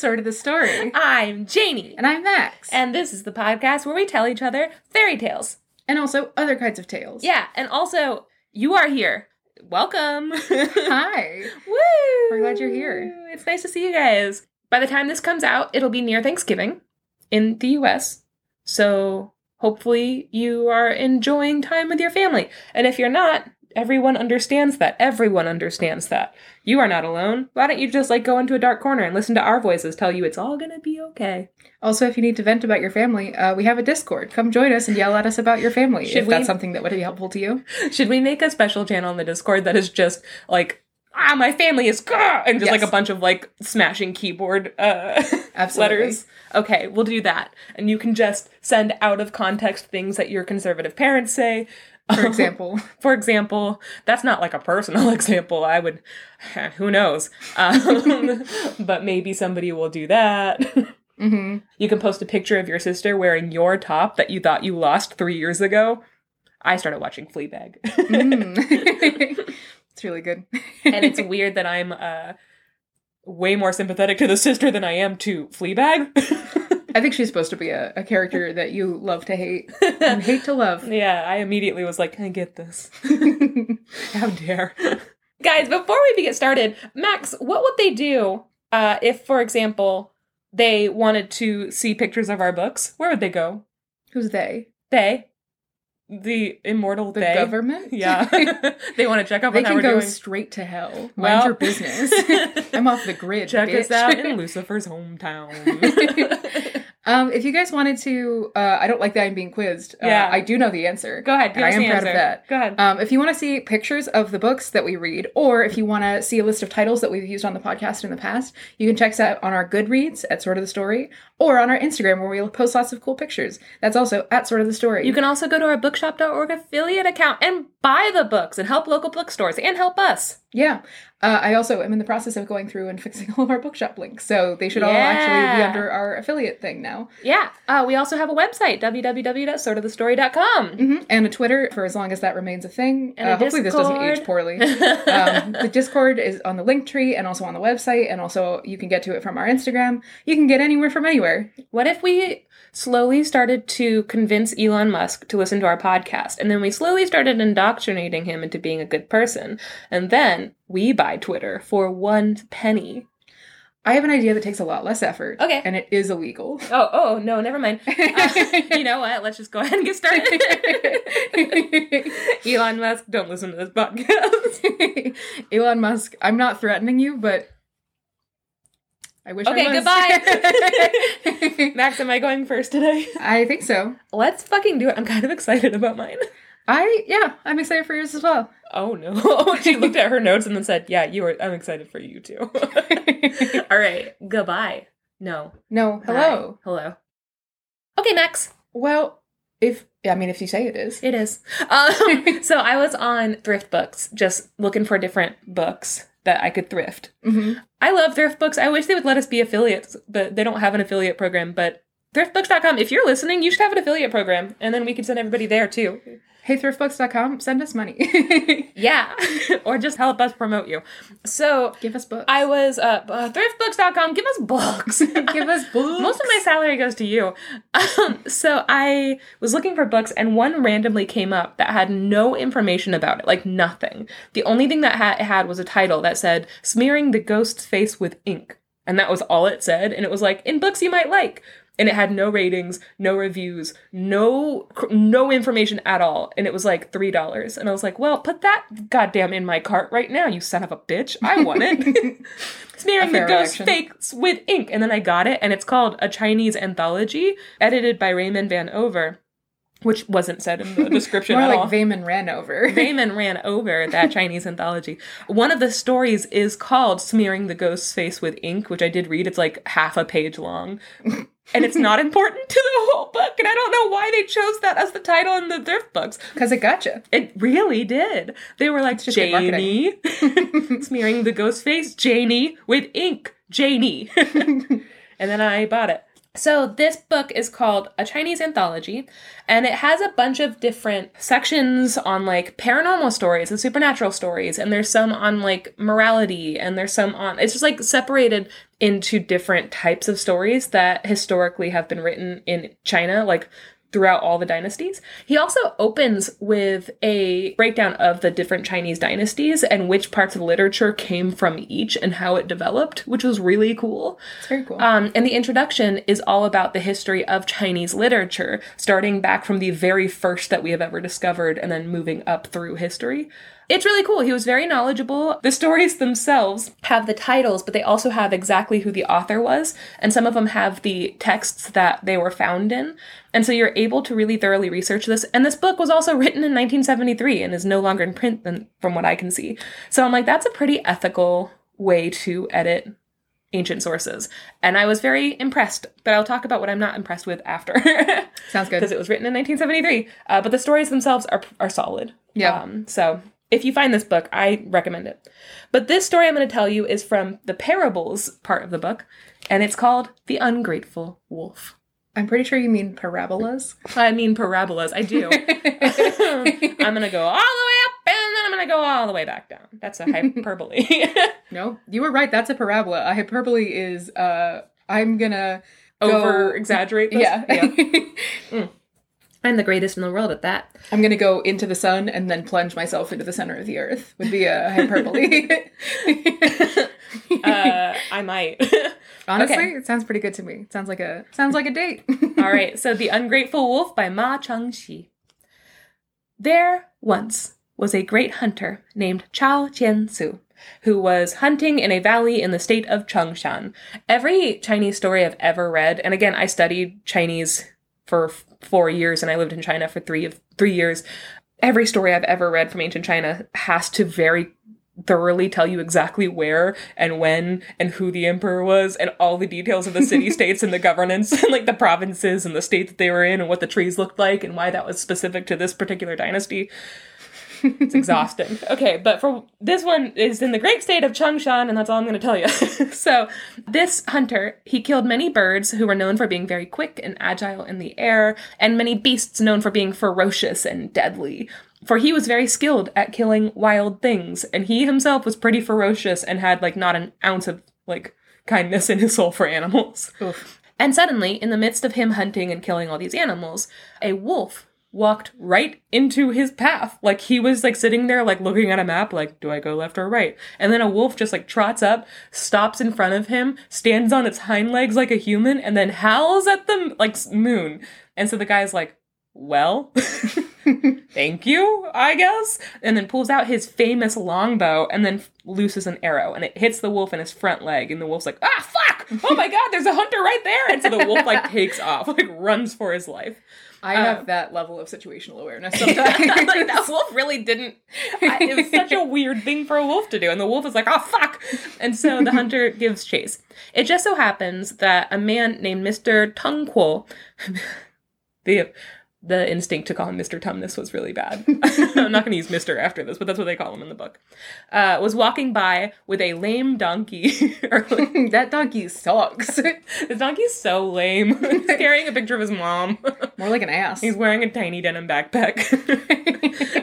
Sort of the Story. I'm Janey. And I'm Max. And this is the podcast where we tell each other fairy tales. And also other kinds of tales. Yeah, and also, you are here. Welcome. Hi. Woo! We're glad you're here. It's nice to see you guys. By the time this comes out, it'll be near Thanksgiving in the US. So hopefully you are enjoying time with your family. And if you're not, everyone understands that. Everyone understands that. You are not alone. Why don't you just like go into a dark corner and listen to our voices tell you it's all gonna be okay? Also, if you need to vent about your family, uh, we have a Discord. Come join us and yell at us about your family Should if that's something that would be helpful to you. Should we make a special channel in the Discord that is just like ah my family is and just like a bunch of like smashing keyboard uh letters? Okay, we'll do that. And you can just send out of context things that your conservative parents say. For example, For example, that's not like a personal example. I would, who knows? Um, but maybe somebody will do that. hmm You can post a picture of your sister wearing your top that you thought you lost three years ago. I started watching Fleabag. Mm. it's really good. and it's weird that I'm uh, way more sympathetic to the sister than I am to Fleabag. I think she's supposed to be a, a character that you love to hate and hate to love. yeah, I immediately was like, I get this. How dare. Guys, before we get started, Max, what would they do uh, if, for example, they wanted to see pictures of our books? Where would they go? Who's they? They. The immortal The they. government? Yeah. they want to check up they can go doing. straight to hell. Mind Well- your business. I'm off the grid. Check bitch. us out in Lucifer's hometown. Um, if you guys wanted to, uh, I don't like that I'm being quizzed. Uh, Yeah. I do know the answer. Go ahead. Give I us am the proud answer. of that. Go ahead. Um, if you want to see pictures of the books that we read, or if you want to see a list of titles that we've used on the podcast in the past, you can check us out on our Goodreads at Sort of the Story, or on our Instagram where we'll post lots of cool pictures. That's also at Sort of the Story. You can also go to our bookshop.org affiliate account and buy the books and help local bookstores and help us. Yeah. Uh, I also am in the process of going through and fixing all of our bookshop links, so they should all actually be under our affiliate thing now. Yeah. Uh, we also have a website, www.sortofthestory.com. hmm And a Twitter for as long as that remains a thing. And a uh, hopefully, this doesn't age poorly. um, the Discord is on the link tree and also on the website, and also you can get to it from our Instagram. You can get anywhere from anywhere. What if we slowly started to convince Elon Musk to listen to our podcast, and then we slowly started indoctrinating him into being a good person, and then we buy Twitter for one penny? I have an idea that takes a lot less effort. Okay. And it is illegal. Oh, oh, no, never mind. Uh, you know what? Let's just go ahead and get started. Elon Musk, don't listen to this podcast. Elon Musk, I'm not threatening you, but I wish Okay, I was. Okay, goodbye. Max, am I going first today? I think so. Let's fucking do it. I'm kind of excited about mine. I yeah, I'm excited for yours as well. Oh no. she looked at her notes and then said, Yeah, you are I'm excited for you too. All right. Goodbye. No. no, hello. Bye. Hello. Okay, Max. Well, if I mean if you say it is. It is. Um, so I was on Thrift Books just looking for different books that I could thrift. hmm I love Thrift Books. I wish they would let us be affiliates, but they don't have an affiliate program. But thriftbooks.com, if you're listening, you should have an affiliate program. And then we could send everybody there too. Hey thriftbooks.com, send us money. Yeah. or just help us promote you. So Give us books. I was uh, uh thriftbooks.com, give us books. Give us books. Most of my salary goes to you. Um, so I was looking for books, and one randomly came up that had no information about it, like nothing. The only thing that ha- it had was a title that said "Smearing the Ghost's Face with Ink," and that was all it said. And it was like in books you might like, and it had no ratings, no reviews, no cr- no information at all. And it was like three dollars, and I was like, "Well, put that goddamn in my cart right now, you son of a bitch! I want it." Smearing the ghost. Face with ink. And then I got it, and it's called A Chinese Anthology, edited by Raymond Van Over, which wasn't said in the description More at like all. Vayman ran over. Raymond ran over that Chinese anthology. One of the stories is called Smearing the Ghost's Face with Ink, which I did read. It's like half a page long. And it's not important to the whole book. And I don't know why they chose that as the title in the thrift books. Because it gotcha. It really did. They were like, Janey, smearing the ghost face, Janey, with ink, Janey. and then I bought it. So, this book is called A Chinese Anthology, and it has a bunch of different sections on like paranormal stories and supernatural stories, and there's some on like morality, and there's some on it's just like separated into different types of stories that historically have been written in China, like throughout all the dynasties. He also opens with a breakdown of the different Chinese dynasties and which parts of literature came from each and how it developed, which was really cool. It's very cool. Um, and the introduction is all about the history of Chinese literature, starting back from the very first that we have ever discovered and then moving up through history. It's really cool. He was very knowledgeable. The stories themselves have the titles, but they also have exactly who the author was. And some of them have the texts that they were found in. And so you're able to really thoroughly research this. And this book was also written in 1973 and is no longer in print than, from what I can see. So I'm like, that's a pretty ethical way to edit ancient sources. And I was very impressed, but I'll talk about what I'm not impressed with after. Sounds good. Because it was written in 1973. Uh, but the stories themselves are, are solid. Yeah. Um, so if you find this book, I recommend it. But this story I'm going to tell you is from the parables part of the book, and it's called The Ungrateful Wolf. I'm pretty sure you mean parabolas. I mean parabolas. I do. I'm gonna go all the way up and then I'm gonna go all the way back down. That's a hyperbole. No, you were right. That's a parabola. A hyperbole is uh I'm gonna Over exaggerate this. Yeah. I'm the greatest in the world at that. I'm gonna go into the sun and then plunge myself into the center of the earth. Would be a hyperbole. Uh, I might. Honestly, okay. it sounds pretty good to me. It sounds like a sounds like a date. All right, so The Ungrateful Wolf by Ma Chung-hsi. There once was a great hunter named Chao Jiansu who was hunting in a valley in the state of Chongshan. Every Chinese story I've ever read, and again, I studied Chinese for f- four years and I lived in China for three of three years. Every story I've ever read from ancient China has to very thoroughly tell you exactly where and when and who the emperor was and all the details of the city states and the governance and like the provinces and the state that they were in and what the trees looked like and why that was specific to this particular dynasty. It's exhausting. Okay, but for this one is in the great state of Changshan, and that's all I'm going to tell you. so, this hunter, he killed many birds who were known for being very quick and agile in the air, and many beasts known for being ferocious and deadly. For he was very skilled at killing wild things, and he himself was pretty ferocious and had like not an ounce of like kindness in his soul for animals. Oof. And suddenly, in the midst of him hunting and killing all these animals, a wolf walked right into his path. Like he was like sitting there, like looking at a map, like, do I go left or right? And then a wolf just like trots up, stops in front of him, stands on its hind legs like a human, and then howls at the like moon. And so the guy's like, well, thank you, I guess. And then pulls out his famous longbow and then looses an arrow and it hits the wolf in his front leg. And the wolf's like, ah, fuck! Oh my god, there's a hunter right there! And so the wolf like takes off, like runs for his life. I Um, have that level of situational awareness sometimes. like that wolf really didn't. I, it was such a weird thing for a wolf to do, and the wolf is like, "Oh fuck!" And so the hunter gives chase. It just so happens that a man named Mister Tung Kuo, the the instinct to call him Mr. Tumnus was really bad. I'm not going to use Mr. after this, but that's what they call him in the book. Uh, was walking by with a lame donkey. that donkey sucks. this donkey's so lame. He's carrying a picture of his mom. More like an ass. He's wearing a tiny denim backpack.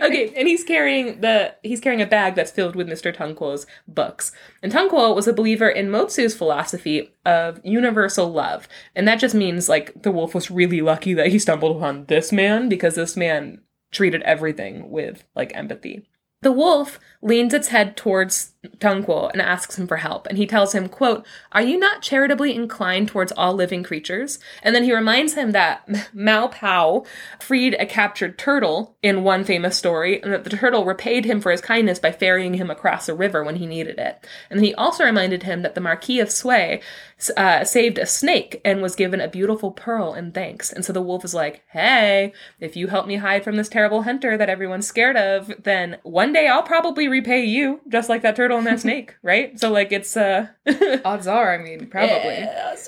okay, and he's carrying the he's carrying a bag that's filled with Mr. Tung Kuo's books. And Tung Kuo was a believer in Mo Tzu's philosophy of universal love. And that just means like the wolf was really lucky that he stumbled upon this man because this man treated everything with like empathy. The wolf leans its head towards Tung Kuo and asks him for help, and he tells him, quote, Are you not charitably inclined towards all living creatures? And then he reminds him that Mao Pao freed a captured turtle in one famous story, and that the turtle repaid him for his kindness by ferrying him across a river when he needed it. And he also reminded him that the Marquis of Sui uh, saved a snake and was given a beautiful pearl in thanks. And so the wolf is like, Hey, if you help me hide from this terrible hunter that everyone's scared of, then one day I'll probably repay you, just like that turtle and that snake, right? So like it's uh Odds are, I mean, probably.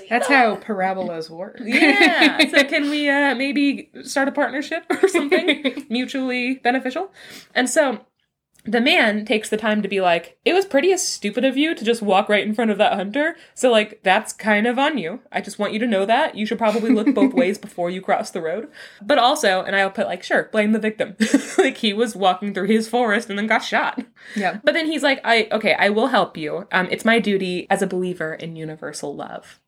That's how parabolas work. yeah. So can we uh maybe start a partnership or something mutually beneficial? And so the man takes the time to be like, it was pretty stupid of you to just walk right in front of that hunter. So, like, that's kind of on you. I just want you to know that. You should probably look both ways before you cross the road. But also, and I'll put, like, sure, blame the victim. like, he was walking through his forest and then got shot. Yeah. But then he's like, I, okay, I will help you. Um, it's my duty as a believer in universal love.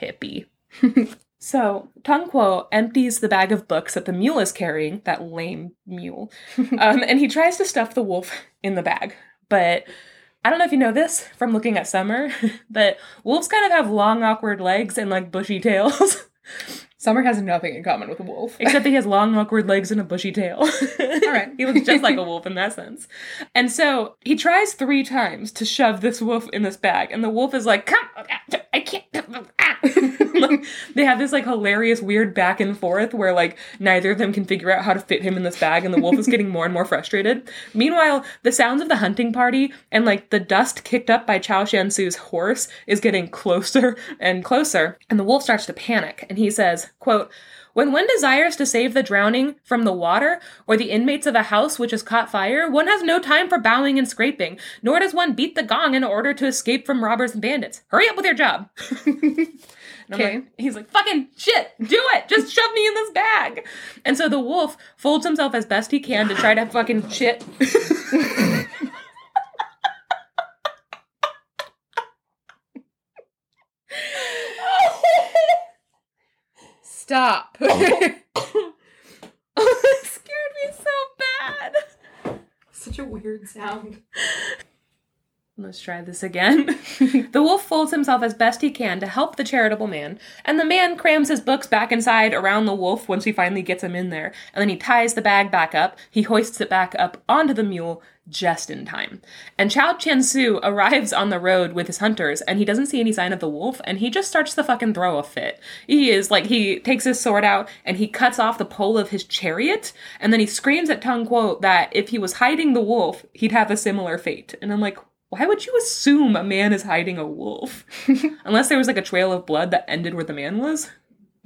Hippie. So, Tung Kuo empties the bag of books that the mule is carrying, that lame mule, um, and he tries to stuff the wolf in the bag. But I don't know if you know this from looking at Summer, but wolves kind of have long, awkward legs and like bushy tails. Summer has nothing in common with a wolf. Except that he has long, awkward legs and a bushy tail. All right. he looks just like a wolf in that sense. And so he tries three times to shove this wolf in this bag, and the wolf is like, "Come, I can't." They have this like hilarious, weird back and forth where like neither of them can figure out how to fit him in this bag, and the wolf is getting more and more frustrated. Meanwhile, the sounds of the hunting party and like the dust kicked up by Chao Shansu's horse is getting closer and closer, and the wolf starts to panic, and he says, "quote." When one desires to save the drowning from the water or the inmates of a house which has caught fire, one has no time for bowing and scraping, nor does one beat the gong in order to escape from robbers and bandits. Hurry up with your job. Okay. like, he's like, fucking shit, do it. Just shove me in this bag. And so the wolf folds himself as best he can to try to fucking shit. Stop. oh, it scared me so bad. Such a weird sound. Let's try this again. the wolf folds himself as best he can to help the charitable man, and the man crams his books back inside around the wolf once he finally gets him in there, and then he ties the bag back up. He hoists it back up onto the mule just in time. And Chao Chen Su arrives on the road with his hunters, and he doesn't see any sign of the wolf, and he just starts to fucking throw a fit. He is like, he takes his sword out and he cuts off the pole of his chariot, and then he screams at Tung Kuo that if he was hiding the wolf, he'd have a similar fate. And I'm like, why would you assume a man is hiding a wolf? Unless there was like a trail of blood that ended where the man was.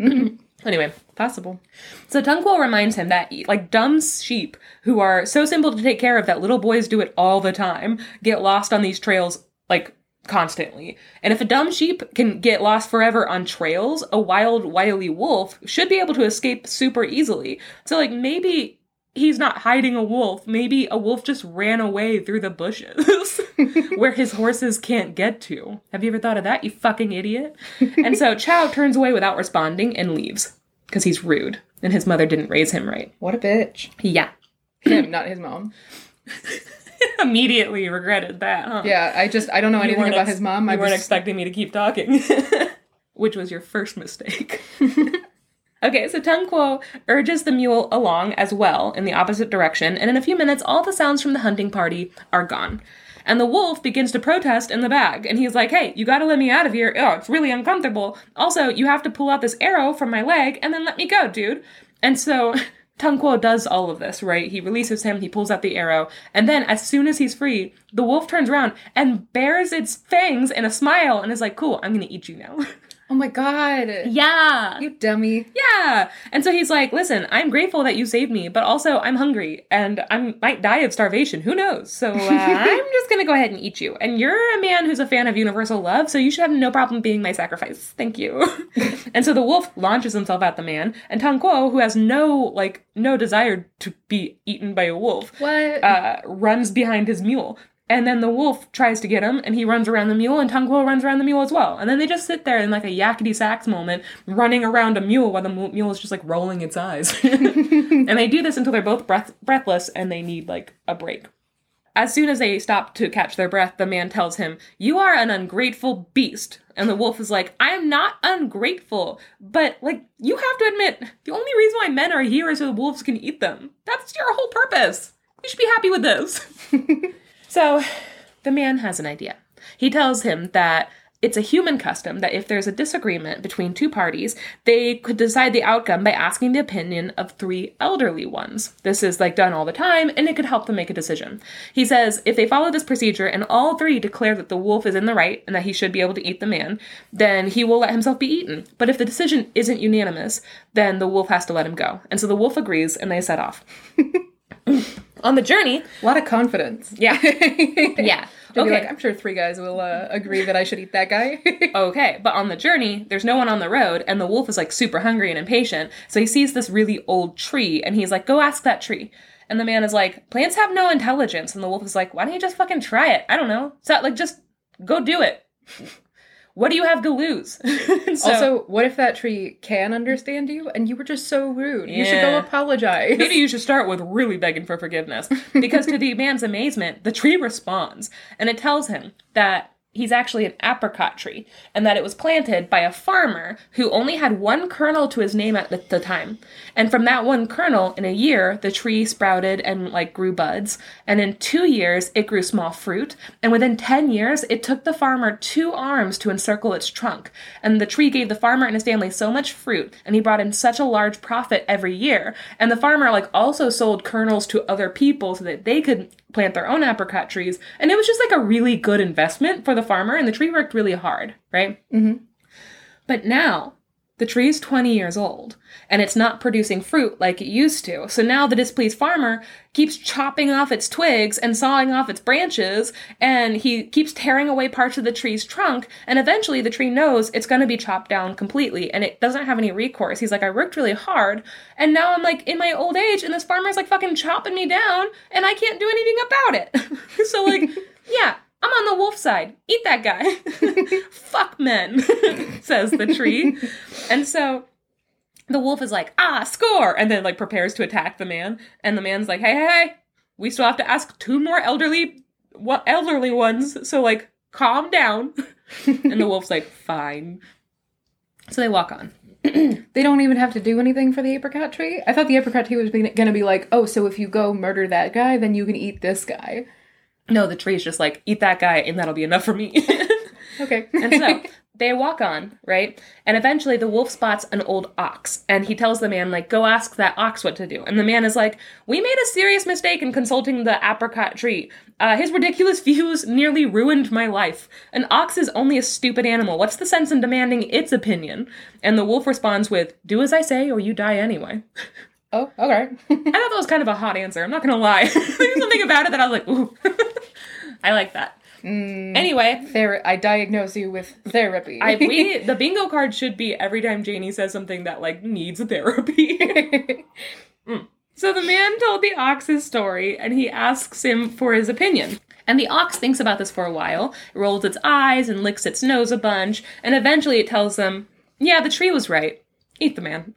Mm-hmm. anyway, Possible. so Tunquil reminds him that like dumb sheep who are so simple to take care of that little boys do it all the time get lost on these trails like constantly. And if a dumb sheep can get lost forever on trails, a wild wily wolf should be able to escape super easily. So like maybe he's not hiding a wolf. Maybe a wolf just ran away through the bushes where his horses can't get to. Have you ever thought of that, you fucking idiot? and so Chow turns away without responding and leaves because he's rude and his mother didn't raise him right. What a bitch. Yeah. Him, not his mom. Immediately regretted that, huh? Yeah, I just I don't know You anything about ex- his mom. I You weren't just expecting me to keep talking, which was your first mistake. okay, so Tung Kuo urges the mule along as well in the opposite direction, and in a few minutes, all the sounds from the hunting party are gone. And the wolf begins to protest in the bag, and he's like, "Hey, you gotta let me out of here. Oh, it's really uncomfortable. Also, you have to pull out this arrow from my leg and then let me go, dude." And so Tung Kuo does all of this, right? He releases him, he pulls out the arrow, and then as soon as he's free, the wolf turns around and bares its fangs in a smile and is like, cool, I'm gonna eat you now. Oh my god. yeah. You dummy. Yeah. And so he's like, listen, I'm grateful that you saved me, but also I'm hungry and I might die of starvation. Who knows? So uh, I'm just gonna go ahead and eat you. And you're a man who's a fan of universal love, so you should have no problem being my sacrifice. Thank you. and so the wolf launches himself at the man, and Tang Kuo, who has no like no desire to be eaten by a wolf, What? uh, runs behind his mule. And then the wolf tries to get him, and he runs around the mule, and Tunguo runs around the mule as well. And then they just sit there in like a yakety sax moment, running around a mule while the mule is just like rolling its eyes. and they do this until they're both breath- breathless and they need like a break. As soon as they stop to catch their breath, the man tells him, You are an ungrateful beast. And the wolf is like, I am not ungrateful, but like, you have to admit, the only reason why men are here is so the wolves can eat them. That's your whole purpose. You should be happy with this. so, the man has an idea. He tells him that it's a human custom that if there's a disagreement between two parties, they could decide the outcome by asking the opinion of three elderly ones. This is like done all the time, and it could help them make a decision. He says if they follow this procedure and all three declare that the wolf is in the right and that he should be able to eat the man, then he will let himself be eaten. But if the decision isn't unanimous, then the wolf has to let him go. And so the wolf agrees and they set off. On the journey, A lot of confidence. yeah, yeah. To be Okay. like, I'm sure three guys will uh, agree that I should eat that guy. Okay, but on the journey, there's no one on the road, and the wolf is like super hungry and impatient. So he sees this really old tree, and he's like, "Go ask that tree." And the man is like, "Plants have no intelligence." And the wolf is like, "Why don't you just fucking try it? I don't know. So like, just go do it. What do you have to lose?" So- also, what if that tree can understand you and you were just so rude? You should go apologize. Maybe you should start with really begging for forgiveness. Because to the man's amazement, the tree responds and it tells him that he's actually an apricot tree and that it was planted by a farmer who only had one kernel to his name at the, time. And from that one kernel, in a year, the tree sprouted and like grew buds. And in two years, it grew small fruit. And within 10 years, it took the farmer two arms to encircle its trunk. And the tree gave the farmer and his family so much fruit, and he brought in such a large profit every year. And the farmer like also sold kernels to other people so that they could plant their own apricot trees. And it was just like a really good investment for the farmer, and the tree worked really hard, right? Mhm. But now the tree is 20 years old and it's not producing fruit like it used to. So now the displeased farmer keeps chopping off its twigs and sawing off its branches and he keeps tearing away parts of the tree's trunk and eventually the tree knows it's going to be chopped down completely and it doesn't have any recourse. He's like I worked really hard and now I'm like in my old age and this farmer's like fucking chopping me down and I can't do anything about it. so like yeah, I'm on the wolf side. Eat that guy. Fuck men, says the tree. And so the wolf is like, ah, score, and then like prepares to attack the man. And the man's like, hey, hey, hey, we still have to ask two more elderly, what elderly ones. So like, calm down. and the wolf's like, fine. So they walk on. They don't even have to do anything for the apricot tree. I thought the apricot tree was going to be like, oh, so if you go murder that guy, then you can eat this guy. No, the tree's just like, eat that guy, and that'll be enough for me. Okay. And so they walk on, right? And eventually the wolf spots an old ox and he tells the man, like, go ask that ox what to do. And the man is like, we made a serious mistake in consulting the apricot tree. Uh, his ridiculous views nearly ruined my life. An ox is only a stupid animal. What's the sense in demanding its opinion? And the wolf responds with, do as I say or you die anyway. oh, okay. I thought that was kind of a hot answer. I'm not gonna lie. There's something about it that I was like, ooh. I like that. Mm, anyway, Ther- I diagnose you with therapy. I we the bingo card should be every time Janey says something that like needs therapy. Mm. so the man told the ox his story and he asks him for his opinion. And the ox thinks about this for a while, it rolls its eyes and licks its nose a bunch, and eventually it tells them, Yeah, the tree was right. Eat the man.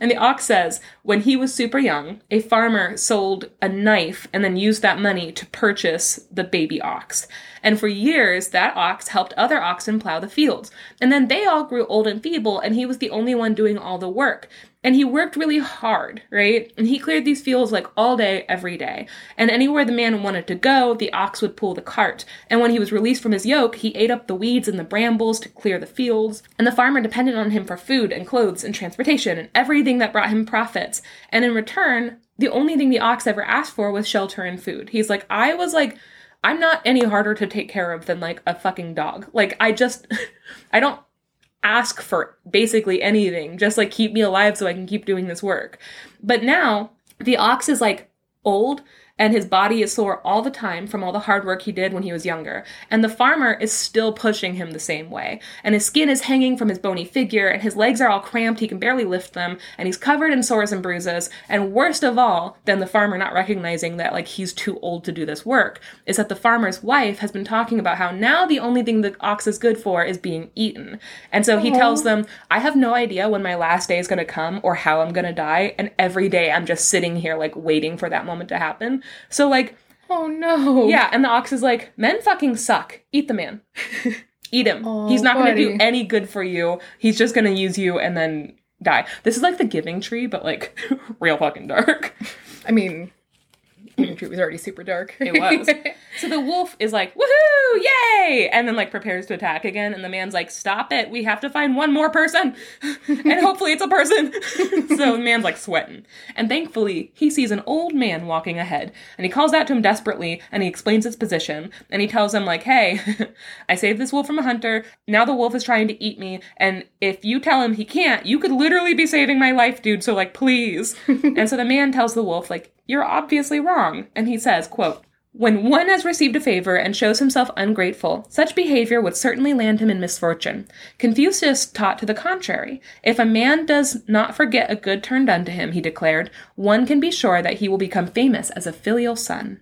And the ox says, when he was super young, a farmer sold a knife and then used that money to purchase the baby ox. And for years, that ox helped other oxen plow the fields. And then they all grew old and feeble, and he was the only one doing all the work. And he worked really hard, right? And he cleared these fields like all day, every day. And anywhere the man wanted to go, the ox would pull the cart. And when he was released from his yoke, he ate up the weeds and the brambles to clear the fields. And the farmer depended on him for food and clothes and transportation and everything that brought him profits. And in return, the only thing the ox ever asked for was shelter and food. He's like, I was like, I'm not any harder to take care of than like a fucking dog. Like, I just, I don't ask for basically anything. Just like keep me alive so I can keep doing this work. But now the ox is like old and his body is sore all the time from all the hard work he did when he was younger. And the farmer is still pushing him the same way. And his skin is hanging from his bony figure, and his legs are all cramped, he can barely lift them, and he's covered in sores and bruises. And worst of all, than the farmer not recognizing that like he's too old to do this work, is that the farmer's wife has been talking about how now the only thing the ox is good for is being eaten. And so he tells them, I have no idea when my last day is gonna come or how I'm gonna die, and every day I'm just sitting here like waiting for that moment to happen. So like oh no. yeah, and the ox is like, men fucking suck. Eat the man. Eat him. Oh, He's not going to do any good for you. He's just going to use you and then die. This is like the giving tree, but like real fucking dark. I mean, it was already super dark. It was. so the wolf is like, woohoo, yay! And then like prepares to attack again. And the man's like, stop it. We have to find one more person. and hopefully it's a person. so the man's like sweating. And thankfully, he sees an old man walking ahead. And he calls out to him desperately and he explains his position. And he tells him, like, hey, I saved this wolf from a hunter. Now the wolf is trying to eat me. And if you tell him he can't, you could literally be saving my life, dude. So like, please. and so the man tells the wolf, like, You're obviously wrong. And he says, quote, when one has received a favor and shows himself ungrateful, such behavior would certainly land him in misfortune. Confucius taught to the contrary. If a man does not forget a good turn done to him, he declared, one can be sure that he will become famous as a filial son.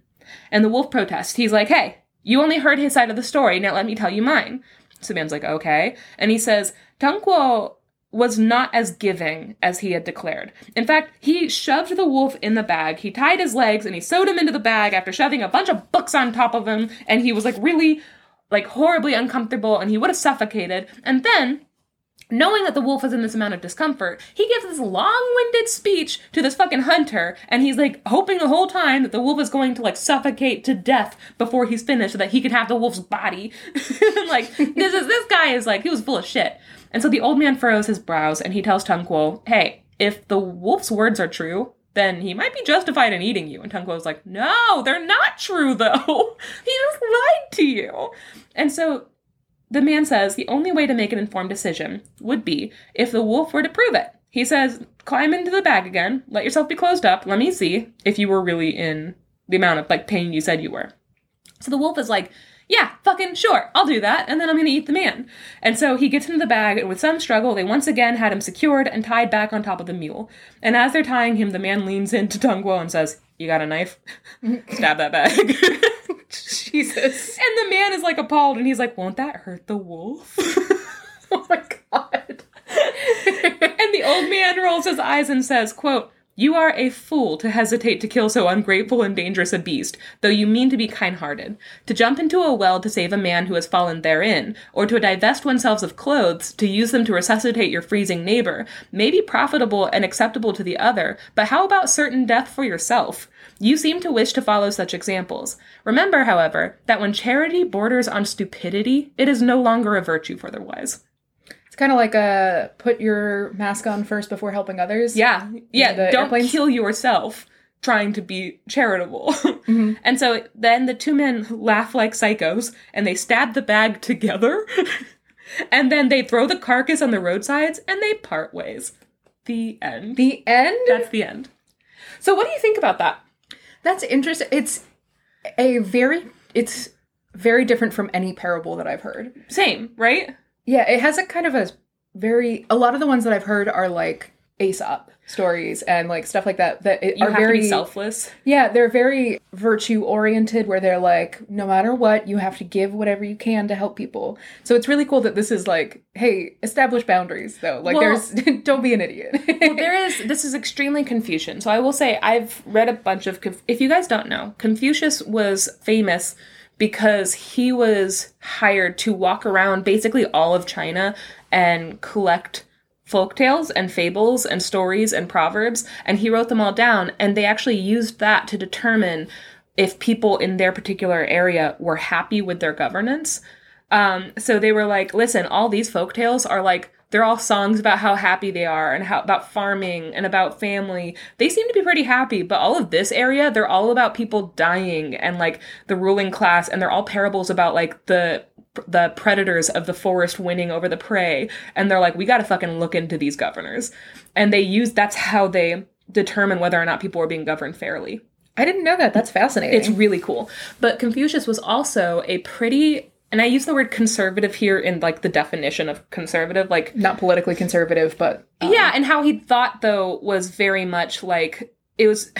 And the wolf protests. He's like, hey, you only heard his side of the story, now let me tell you mine. So the man's like, okay. And he says, "Tung Tungguo was not as giving as he had declared. In fact, he shoved the wolf in the bag, he tied his legs, and he sewed him into the bag after shoving a bunch of books on top of him, and he was like really, like horribly uncomfortable, and he would have suffocated. And then knowing that the wolf is in this amount of discomfort, he gives this long-winded speech to this fucking hunter, and he's like hoping the whole time that the wolf is going to like suffocate to death before he's finished, so that he can have the wolf's body. like this is this guy is like he was full of shit. And so the old man furrows his brows and he tells Tungguo, "Hey, if the wolf's words are true." Then he might be justified in eating you. And Tungguo's like, no, they're not true though. he just lied to you. And so the man says the only way to make an informed decision would be if the wolf were to prove it. He says, climb into the bag again, let yourself be closed up, let me see if you were really in the amount of like pain you said you were. So the wolf is like, yeah, fucking sure, I'll do that, and then I'm gonna eat the man. And so he gets into the bag, and with some struggle, they once again had him secured and tied back on top of the mule. And as they're tying him, the man leans into Tungguo and says, You got a knife? Stab that bag. Jesus. And the man is like appalled and he's like, Won't that hurt the wolf? oh my god. and the old man rolls his eyes and says, quote, you are a fool to hesitate to kill so ungrateful and dangerous a beast, though you mean to be kind hearted. To jump into a well to save a man who has fallen therein, or to divest oneself of clothes to use them to resuscitate your freezing neighbor, may be profitable and acceptable to the other, but how about certain death for yourself? You seem to wish to follow such examples. Remember, however, that when charity borders on stupidity, it is no longer a virtue for the wise. It's kind of like a put your mask on first before helping others. Yeah, yeah. the don't airplanes? kill yourself trying to be charitable. Mm-hmm. And so then the two men laugh like psychos and they stab the bag together. and then they throw the carcass on the roadsides and they part ways. The end. The end? That's the end. So what do you think about that? That's interesting. It's a very it's very different from any parable that I've heard. Same, right? Yeah, it has a kind of a very a lot of the ones that I've heard are like Aesop stories and like stuff like that that it- You are very selfless. Yeah, they're very virtue oriented where they're like no matter what you have to give whatever you can to help people. So it's really cool that this is like hey, establish boundaries though. Like Well- there's don't be an idiot. well, there is. This is extremely Confucian. So I will say I've read a bunch of. If you guys don't know, Confucius was famous because he was hired to walk around basically all of China and collect folk tales and fables and stories and proverbs, and he wrote them all down. And they actually used that to determine if people in their particular area were happy with their governance. Um, so they were like, listen, all these folk tales are like they're all songs about how happy they are and how about farming and about family. They seem to be pretty happy, but all of this area, they're all about people dying and like the ruling class, and they're all parables about like the the predators of the forest winning over the prey. And they're like, we gotta fucking look into these governors. And they use that's how they determine whether or not people are being governed fairly. I didn't know that. That's fascinating. It's really cool. But Confucius was also a pretty and I use the word conservative here in like the definition of conservative, like not politically conservative, but um, yeah, and how he thought though was very much like it was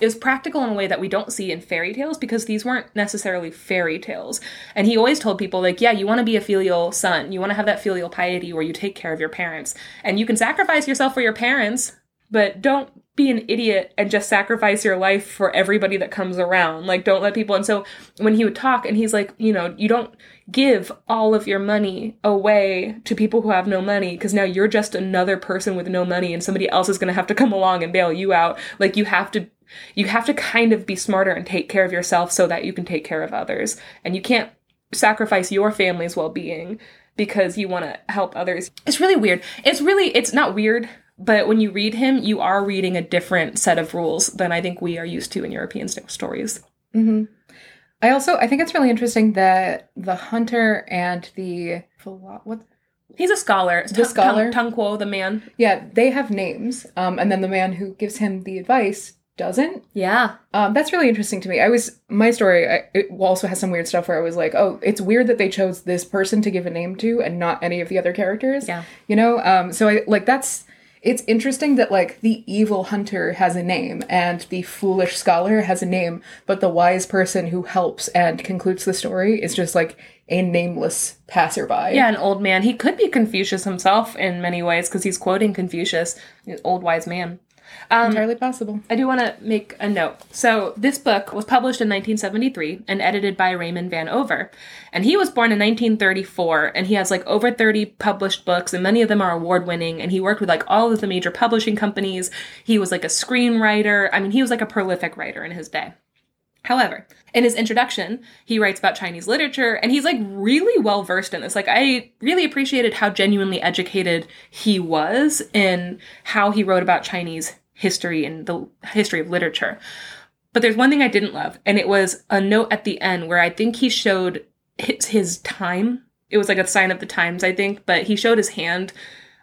it was practical in a way that we don't see in fairy tales because these weren't necessarily fairy tales. And he always told people like, yeah, you want to be a filial son. You want to have that filial piety where you take care of your parents. And you can sacrifice yourself for your parents, but don't be an idiot and just sacrifice your life for everybody that comes around. Like, don't let people. And so when he would talk, and he's like, you know, you don't give all of your money away to people who have no money because now you're just another person with no money and somebody else is going to have to come along and bail you out. Like, you have to. You have to kind of be smarter and take care of yourself so that you can take care of others. And you can't sacrifice your family's well being because you want to help others. It's really weird. It's really, it's not weird, but when you read him, you are reading a different set of rules than I think we are used to in European st- stories. I also I think it's really interesting that the hunter and the what He's a scholar. The scholar? Tung Kuo, the man. yeah they have names, um, and then the man who gives him the advice doesn't. Yeah. Um, that's really interesting to me. I was my story. I, it also has some weird stuff where I was like, oh, it's weird that they chose this person to give a name to and not any of the other characters. Yeah. you know. Um, so I like that's. It's interesting that like the evil hunter has a name and the foolish scholar has a name, but the wise person who helps and concludes the story is just like a nameless passerby. Yeah, an old man. He could be Confucius himself in many ways because he's quoting Confucius, old wise man. Um, entirely possible. I do want to make a note. So, this book was published in 1973 and edited by Raymond Van Over. And he was born in 1934 and he has like over 30 published books and many of them are award winning. And he worked with like all of the major publishing companies. He was like a screenwriter. I mean, he was like a prolific writer in his day. However, in his introduction, he writes about Chinese literature and he's like really well versed in this. Like, I really appreciated how genuinely educated he was in how he wrote about Chinese history and the history of literature. But there's one thing I didn't love, and it was a note at the end where I think he showed his, his time. It was like a sign of the times, I think, but he showed his hand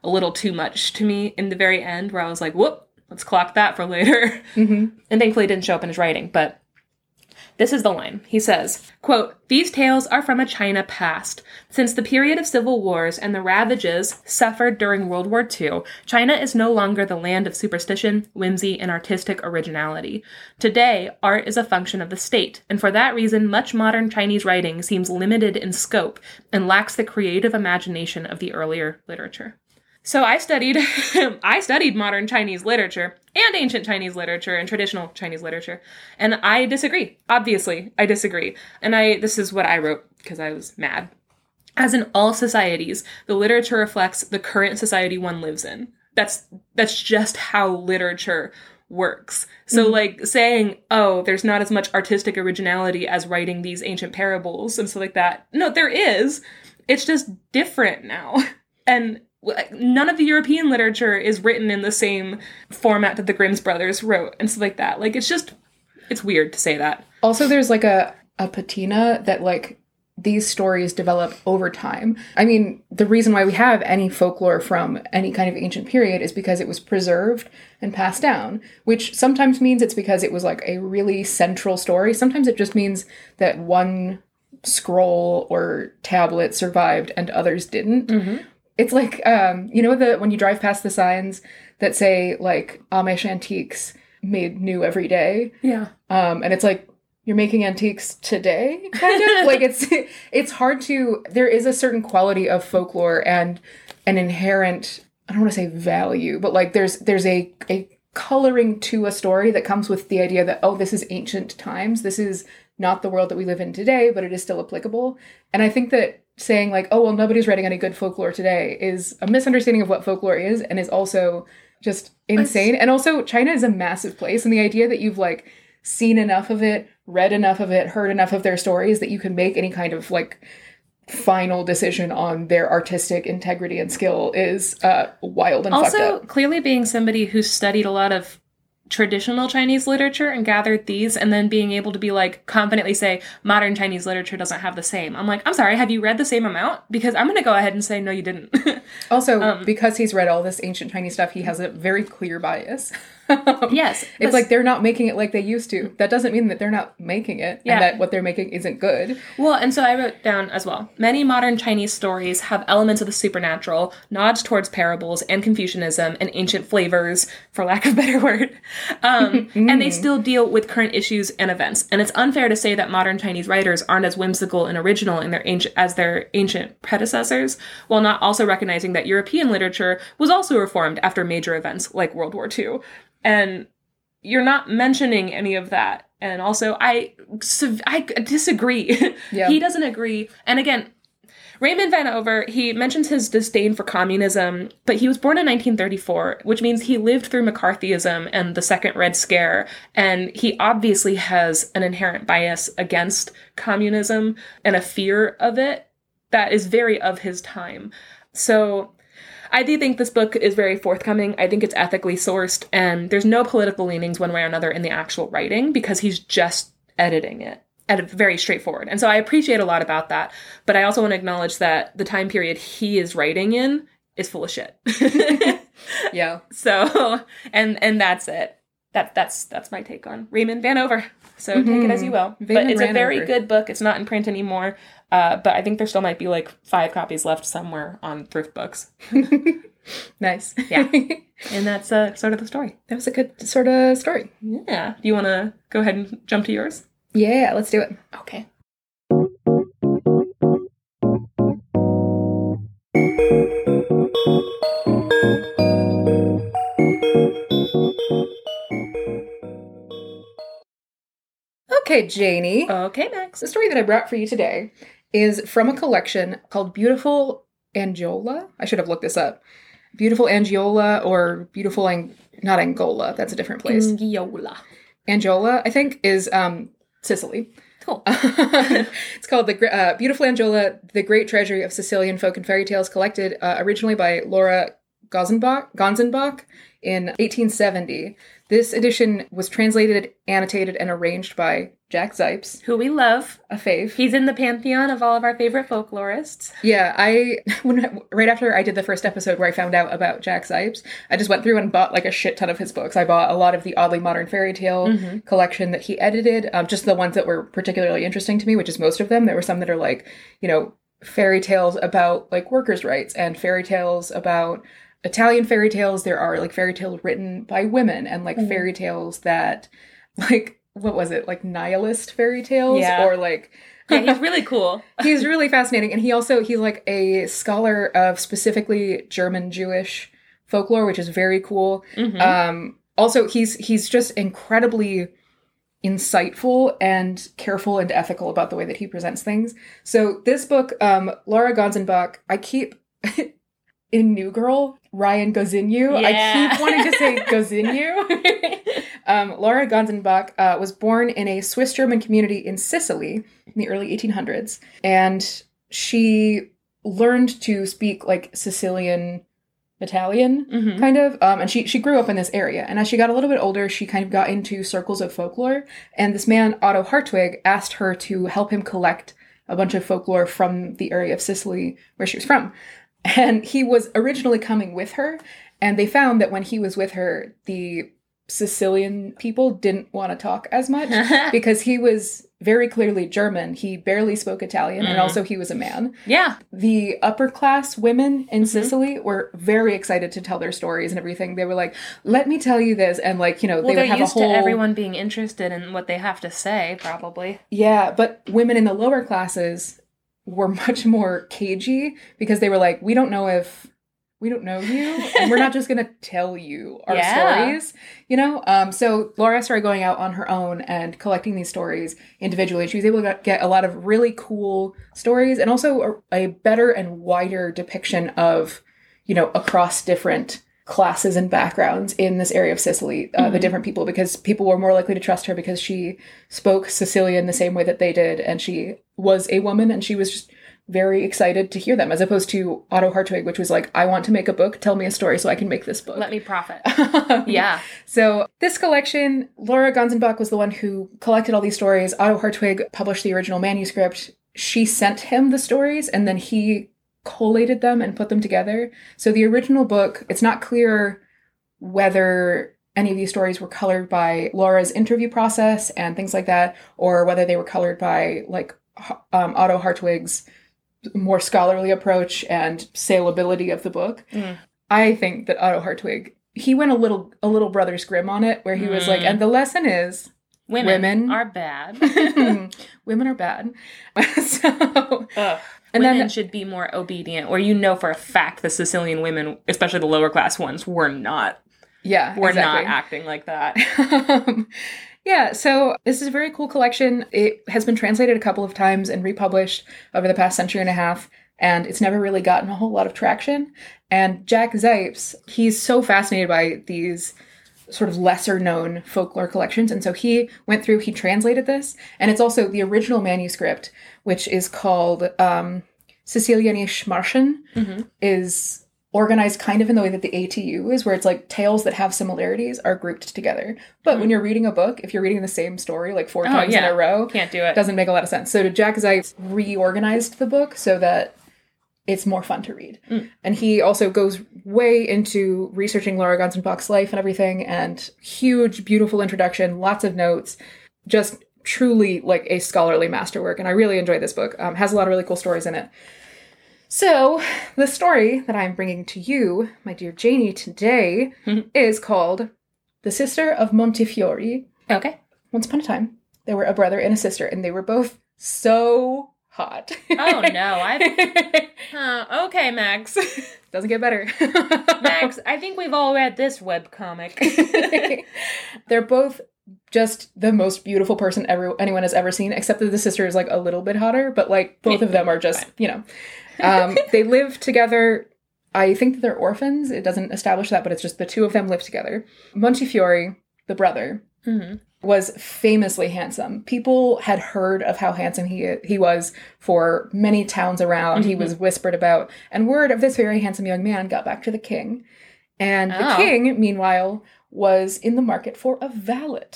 a little too much to me in the very end where I was like, whoop, let's clock that for later. Mm-hmm. And thankfully it didn't show up in his writing, but this is the line. He says, quote, These tales are from a China past. Since the period of civil wars and the ravages suffered during World War II, China is no longer the land of superstition, whimsy, and artistic originality. Today, art is a function of the state, and for that reason, much modern Chinese writing seems limited in scope and lacks the creative imagination of the earlier literature. So I studied I studied modern Chinese literature and ancient Chinese literature and traditional Chinese literature. And I disagree. Obviously, I disagree. And I this is what I wrote because I was mad. As in all societies, the literature reflects the current society one lives in. That's that's just how literature works. So mm-hmm. like saying, "Oh, there's not as much artistic originality as writing these ancient parables and stuff like that." No, there is. It's just different now. And none of the European literature is written in the same format that the Grimm's brothers wrote and stuff like that. Like it's just it's weird to say that. Also, there's like a a patina that like these stories develop over time. I mean, the reason why we have any folklore from any kind of ancient period is because it was preserved and passed down, which sometimes means it's because it was like a really central story. Sometimes it just means that one scroll or tablet survived and others didn't. Mm-hmm. It's like um, you know the when you drive past the signs that say like Amish antiques made new every day. Yeah. Um, and it's like you're making antiques today, kind of like it's it's hard to. There is a certain quality of folklore and an inherent. I don't want to say value, but like there's there's a a coloring to a story that comes with the idea that oh this is ancient times. This is not the world that we live in today, but it is still applicable. And I think that saying like oh well nobody's writing any good folklore today is a misunderstanding of what folklore is and is also just insane. And also China is a massive place and the idea that you've like seen enough of it, read enough of it, heard enough of their stories that you can make any kind of like final decision on their artistic integrity and skill is uh, wild and fucked Also, clearly being somebody who studied a lot of traditional Chinese literature and gathered these, and then being able to be like confidently say modern Chinese literature doesn't have the same. I'm like, I'm sorry, have you read the same amount? Because I'm going to go ahead and say no, you didn't. Also, um, because he's read all this ancient Chinese stuff, he has a very clear bias. Yes, It's like they're not making it like they used to. That doesn't mean that they're not making it Yeah. and that what they're making isn't good. Well, and so I wrote down as well. Many modern Chinese stories have elements of the supernatural, nods towards parables and Confucianism and ancient flavors, for lack of a better word. Um, and they still deal with current issues and events. And it's unfair to say that modern Chinese writers aren't as whimsical and original in their ancient as their ancient predecessors, while not also recognizing that European literature was also reformed after major events like World War II. And you're not mentioning any of that. And also, I I disagree. He doesn't agree. And again, Raymond Van Over, he mentions his disdain for communism, but he was born in 1934, which means he lived through McCarthyism and the Second Red Scare, and he obviously has an inherent bias against communism and a fear of it that is very of his time. So I do think this book is very forthcoming. I think it's ethically sourced, and there's no political leanings one way or another in the actual writing because he's just editing it at a very straightforward. And so I appreciate a lot about that. But I also want to acknowledge that the time period he is writing in is full of shit. Yeah. so and and that's it. that that's that's my take on Raymond Van Over. So take it as you will. but it's a very Van Over. good book. It's not in print anymore. Uh, but I think there still might be like five copies left somewhere on thrift books. Nice. Yeah. And that's uh, sort of the story. that was a good sort of story. Yeah. Do you want to go ahead and jump to yours? Yeah, let's do it. Okay. Okay, Janey. Okay, Max. The story that I brought for you today is from a collection called Beautiful Angiola. I should have looked this up. Beautiful Angiola or Beautiful Ang- not Angola. That's a different place. Angiola. Angiola, I think, is um, Sicily. Cool. it's called the uh, Beautiful Angiola: The Great Treasury of Sicilian Folk and Fairy Tales, collected uh, originally by Laura Gonzenbach, Gonzenbach in 1870. This edition was translated, annotated, and arranged by Jack Zipes, Who we love. a fave. He's in the pantheon of all of our favorite folklorists. Yeah, I when right after I did the first episode where I found out about Jack Zipes, I just went through and bought like a shit ton of his books. I bought a lot of the oddly modern fairy tale collection that he edited, um, just the ones that were particularly interesting to me, which is most of them. There were some that are like, you know, fairy tales about like workers' rights and fairy tales about Italian fairy tales. There are like fairy tales written by women and like fairy tales that like what was it like nihilist fairy tales Yeah. or like Yeah, he's really cool. he's really fascinating and he also he's like a scholar of specifically german jewish folklore which is very cool Mhm. um also he's he's just incredibly insightful and careful and ethical about the way that he presents things so this book um laura gonzenbach i keep in new girl ryan Geauxinue i Yeah. keep wanting to say Geauxinue um, Laura Gonzenbach uh, was born in a Swiss German community in Sicily in the early 1800s, and she learned to speak like Sicilian Italian, Mhm. kind of. Um, and she she grew up in this area. And as she got a little bit older, she kind of got into circles of folklore. And this man Otto Hartwig asked her to help him collect a bunch of folklore from the area of Sicily where she was from. And he was originally coming with her, and they found that when he was with her, the Sicilian people didn't want to talk as much because he was very clearly German. He barely spoke Italian, and Mhm. also he was a man. yeah. The upper class women in Mhm. Sicily were very excited to tell their stories and everything. They were like, "Let me tell you this," and like you know, Well, they would have used a whole to everyone being interested in what they have to say, probably. yeah. But women in the lower classes were much more cagey because they were like, "We don't know if." We don't know you, and we're not just gonna tell you our Yeah. stories, you know. Um, so Laura started going out on her own and collecting these stories individually. She was able to get a lot of really cool stories, and also a, a better and wider depiction of, you know, across different classes and backgrounds in this area of Sicily, uh, the Mhm. different people, because people were more likely to trust her because she spoke Sicilian the same way that they did, and she was a woman, and she was just very excited to hear them, as opposed to Otto Hartwig, which was like, I want to make a book, tell me a story so I can make this book. Let me profit. yeah. yeah. So this collection, Laura Gonzenbach was the one who collected all these stories. Otto Hartwig published the original manuscript. She sent him the stories, and then he collated them and put them together. So the original book, it's not clear whether any of these stories were colored by Laura's interview process and things like that, or whether they were colored by like um, Otto Hartwig's more scholarly approach and saleability of the book. Mm. I think that Otto Hartwig he went a little a little Brothers Grimm on it, where he was like, Mm. and the lesson is Women, Women. are bad. women are bad. so Ugh. And women then- should be more obedient, or you know for a fact the Sicilian women, especially the lower class ones, were not. yeah, Were exactly. not acting like that. um, yeah, so this is a very cool collection. It has been translated a couple of times and republished over the past century and a half, and it's never really gotten a whole lot of traction. And Jack Zipes, he's so fascinated by these sort of lesser known folklore collections. And so he went through, he translated this, and it's also the original manuscript, which is called um, Sicilianische Mhm. is organized kind of in the way that the ATU is, where it's like tales that have similarities are grouped together. But when you're reading a book, if you're reading the same story like four Oh, times in a row, Can't do it doesn't make a lot of sense. So Jack Zipes reorganized the book so that it's more fun to read. Mm. And he also goes way into researching Laura Gonzenbach's life and everything, and huge, beautiful introduction, lots of notes, just truly like a scholarly masterwork. And I really enjoyed this book. Um, has a lot of really cool stories in it. So, the story that I'm bringing to you, my dear Janey, today is called The Sister of Montefiore. Okay. Once upon a time, there were a brother and a sister, and they were both so hot. Oh no, Huh, okay, Max. Doesn't get better. Max, I think we've all read this web comic. They're both just the most beautiful person ever anyone has ever seen, except that the sister is like a little bit hotter, but like both of them are just, you know. Um, they live together. I think that they're orphans. It doesn't establish that, but it's just the two of them live together. Montefiore, the brother, hmm was famously handsome. People had heard of how handsome he he was for many towns around. He was whispered about, and word of this very handsome young man got back to the king. And the Oh. king, meanwhile, was in the market for a valet.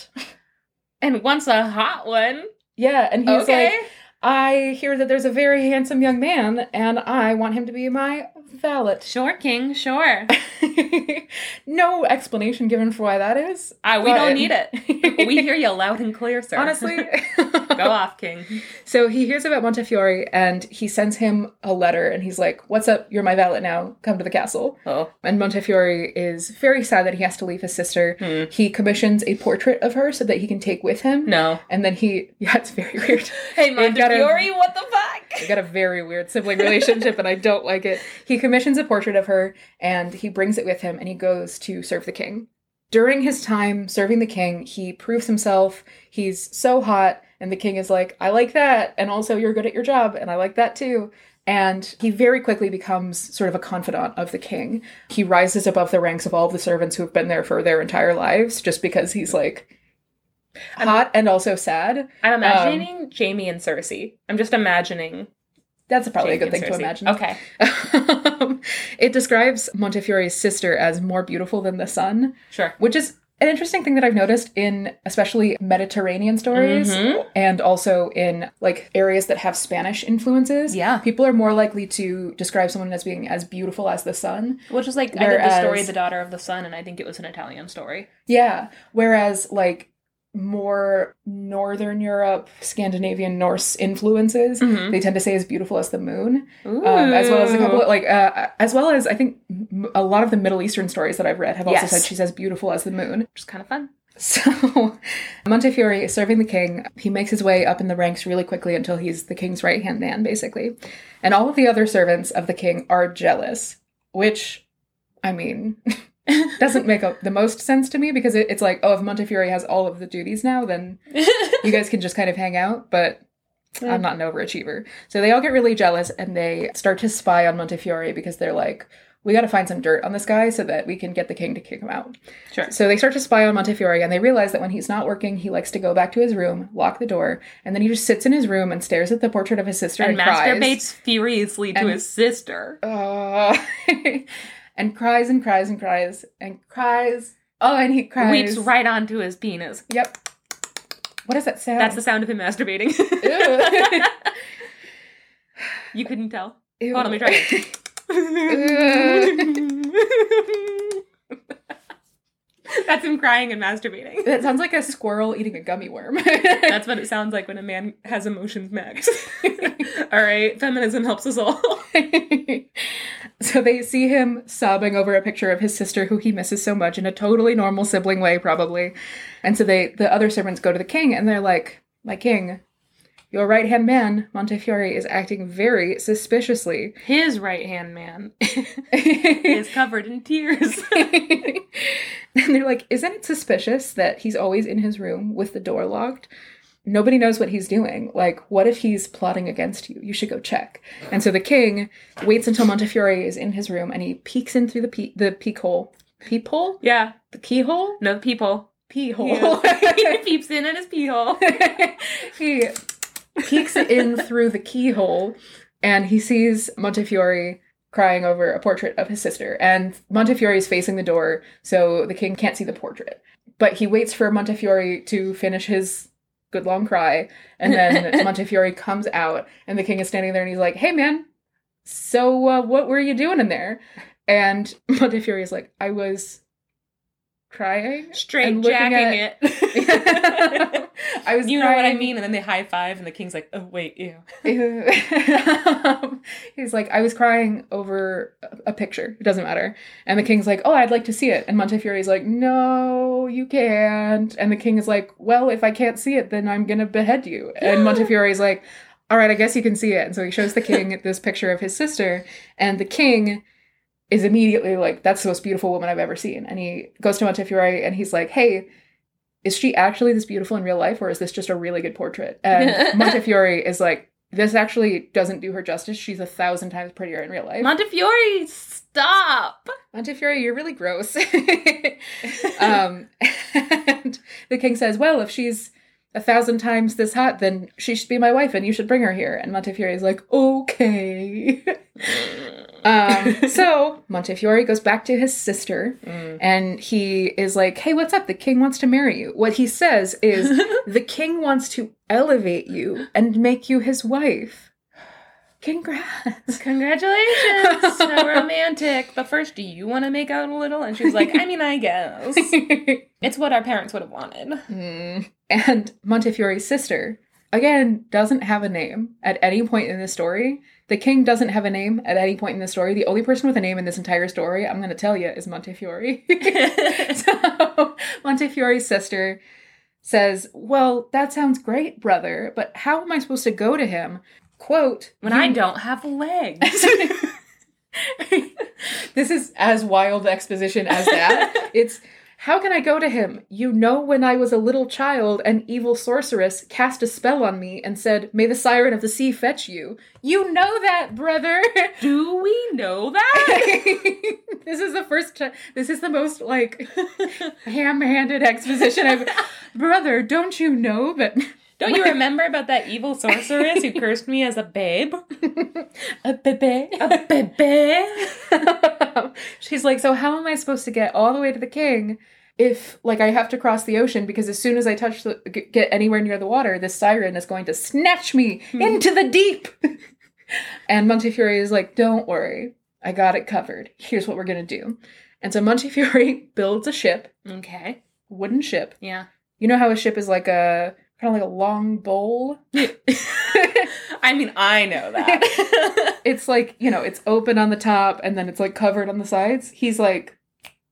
And wants a hot one. Yeah, and he's okay. like, I hear that there's a very handsome young man, and I want him to be my valet. sure, King, sure. no explanation given for why that is. Uh, we don't need it. We hear you loud and clear, sir. Honestly. Go off, King. So he hears about Montefiore and he sends him a letter and he's like, What's up? You're my valet now. Come to the castle. Oh. And Montefiore is very sad that he has to leave his sister. Hmm. He commissions a portrait of her so that he can take with him. No. And then he, yeah, it's very weird. Hey, They've a- Montefiore, what the fuck? They got a very weird sibling relationship and I don't like it. He commissions a portrait of her and he brings it with him and he goes to serve the king. During his time serving the king, he proves himself. He's so hot, and the king is like, I like that. And also, you're good at your job, and I like that too. And he very quickly becomes sort of a confidant of the king. He rises above the ranks of all of the servants who have been there for their entire lives just because he's like hot and also sad. I'm Um, imagining Jaime and Cersei. I'm just imagining. That's probably Jaime a good thing and to imagine. Okay. It describes Montefiore's sister as more beautiful than the sun, Sure. which is an interesting thing that I've noticed in especially Mediterranean stories Mhm. and also in like areas that have Spanish influences. Yeah. People are more likely to describe someone as being as beautiful as the sun. Which is like, I did the story The Daughter of the Sun, and I think it was an Italian story. Yeah. Whereas like more Northern Europe, Scandinavian Norse influences, Mhm. they tend to say as beautiful as the moon. Um, as well as a couple of, like uh, as well as I think m- a lot of the Middle Eastern stories that I've read have also Yes. said she's as beautiful as the moon. Which is kind of fun. So Montefiore is serving the king. He makes his way up in the ranks really quickly until he's the king's right hand man, basically. And all of the other servants of the king are jealous, which I mean. doesn't make a, the most sense to me because it, it's like, oh, if Montefiore has all of the duties now, then you guys can just kind of hang out, but I'm not an overachiever. So they all get really jealous and they start to spy on Montefiore because they're like, we got to find some dirt on this guy so that we can get the king to kick him out. Sure. So they start to spy on Montefiore and they realize that when he's not working, he likes to go back to his room, lock the door, and then he just sits in his room and stares at the portrait of his sister and, and cries. masturbates furiously to And- his sister. Uh, and cries and cries and cries and cries. Oh, and he cries. Weeps right onto his penis. Yep. What is that sound? That's the sound of him masturbating. You couldn't tell. Ew. Hold on, let me try it. That's him crying and masturbating. That sounds like a squirrel eating a gummy worm. That's what it sounds like when a man has emotions, Max. all right, feminism helps us all. so they see him sobbing over a picture of his sister who he misses so much in a totally normal sibling way, probably. And so they the other servants go to the king and they're like, My king, your right hand man, Montefiore, is acting very suspiciously. His right hand man is covered in tears. and they're like, Isn't it suspicious that he's always in his room with the door locked? Nobody knows what he's doing. Like, what if he's plotting against you? You should go check. And so the king waits until Montefiore is in his room and he peeks in through the pe- the peek hole. Peephole? yeah, The keyhole? no people. Pee hole. he peeps in at his pee hole. he peeks in through the keyhole and he sees Montefiore crying over a portrait of his sister. And Montefiore is facing the door, so the king can't see the portrait. But he waits for Montefiore to finish his good long cry, and then Montefiore comes out, and the king is standing there and he's like, Hey man, So, uh, what were you doing in there? And Montefiore is like, I was crying. Straight jacking at- it. I was you know what I mean? And then they high five, and the king's like, "Oh wait, ew." Um, he's like, I was crying over a- a picture. It doesn't matter. And the king's like, Oh, I'd like to see it. And Montefiore's like, No, you can't. And the king is like, Well, if I can't see it, then I'm gonna behead you. And Montefiore's like, All right, I guess you can see it. And so he shows the king this picture of his sister, and the king is immediately like, That's the most beautiful woman I've ever seen. And he goes to Montefiore and he's like, Hey, is she actually this beautiful in real life, or is this just a really good portrait? And Montefiore is like, this actually doesn't do her justice. She's a thousand times prettier in real life. Montefiore, stop. Montefiore, you're really gross. um, and the king says, well, if she's a thousand times this hot, then she should be my wife, and you should bring her here. And Montefiore is like, okay. um, so Montefiore goes back to his sister, Mm. and he is like, hey, what's up? The king wants to marry you. What he says is, the king wants to elevate you and make you his wife. Congrats. Congratulations, so romantic. But first, do you want to make out a little? And she's like, I mean, I guess it's what our parents would have wanted. Mm. And Montefiore's sister, again, doesn't have a name at any point in the story. The king doesn't have a name at any point in the story. The only person with a name in this entire story, I'm going to tell you, is Montefiore. so Montefiore's sister says, Well, that sounds great, brother, but how am I supposed to go to him? Quote, When I don't have legs. this is as wild exposition as that. it's how can I go to him? You know, when I was a little child, an evil sorceress cast a spell on me and said, May the siren of the sea fetch you. You know that, brother. Do we know that? this is the first time. This is the most like ham-handed exposition I've. brother, don't you know that? Don't you remember about that evil sorceress who cursed me as a babe? a bebe. A baby? She's like, so how am I supposed to get all the way to the king if, like, I have to cross the ocean because as soon as I touch the g- get anywhere near the water, this siren is going to snatch me hmm. into the deep. and Montefiore is like, don't worry, I got it covered. Here's what we're gonna do. And so Montefiore builds a ship, Okay. wooden ship. Yeah. You know how a ship is like a kind of like a long bowl. I mean, I know that. it's like you know it's open on the top and then it's like covered on the sides he's like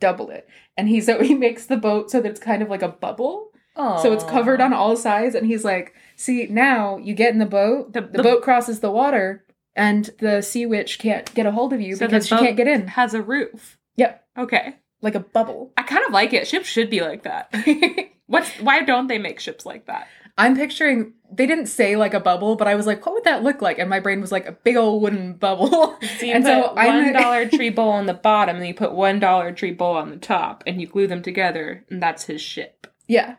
double it and he so he makes the boat so that it's kind of like a bubble so it's covered on all sides and he's like see now you get in the boat The- the, the- boat crosses the water and the sea witch can't get a hold of you So because she can't get in Has a roof. yep Okay. like a bubble I kind of like it. Ships should be like that. What's why don't they make ships like that? I'm picturing they didn't say like a bubble but i was like what would that look like and my brain was like a big old wooden bubble So and put so one Dollar Tree bowl on the bottom, and you put one Dollar Tree bowl on the top, and you glue them together, and that's his ship. Yeah,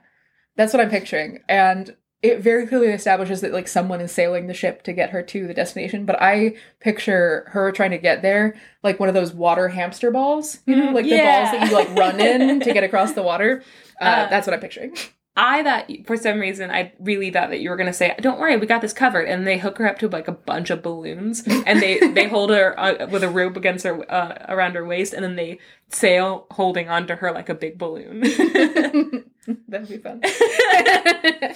that's what I'm picturing. And it very clearly establishes that like someone is sailing the ship to get her to the destination. But I picture her trying to get there like one of those water hamster balls, you know, Mm, like yeah. the balls that you like run in to get across the water. Uh, Uh, that's what I'm picturing. I thought for some reason I really thought that you were gonna say, "Don't worry, we got this covered," and they hook her up to like a bunch of balloons, and they they hold her uh, with a rope against her uh, around her waist, and then they sail holding onto her like a big balloon. That'd be fun.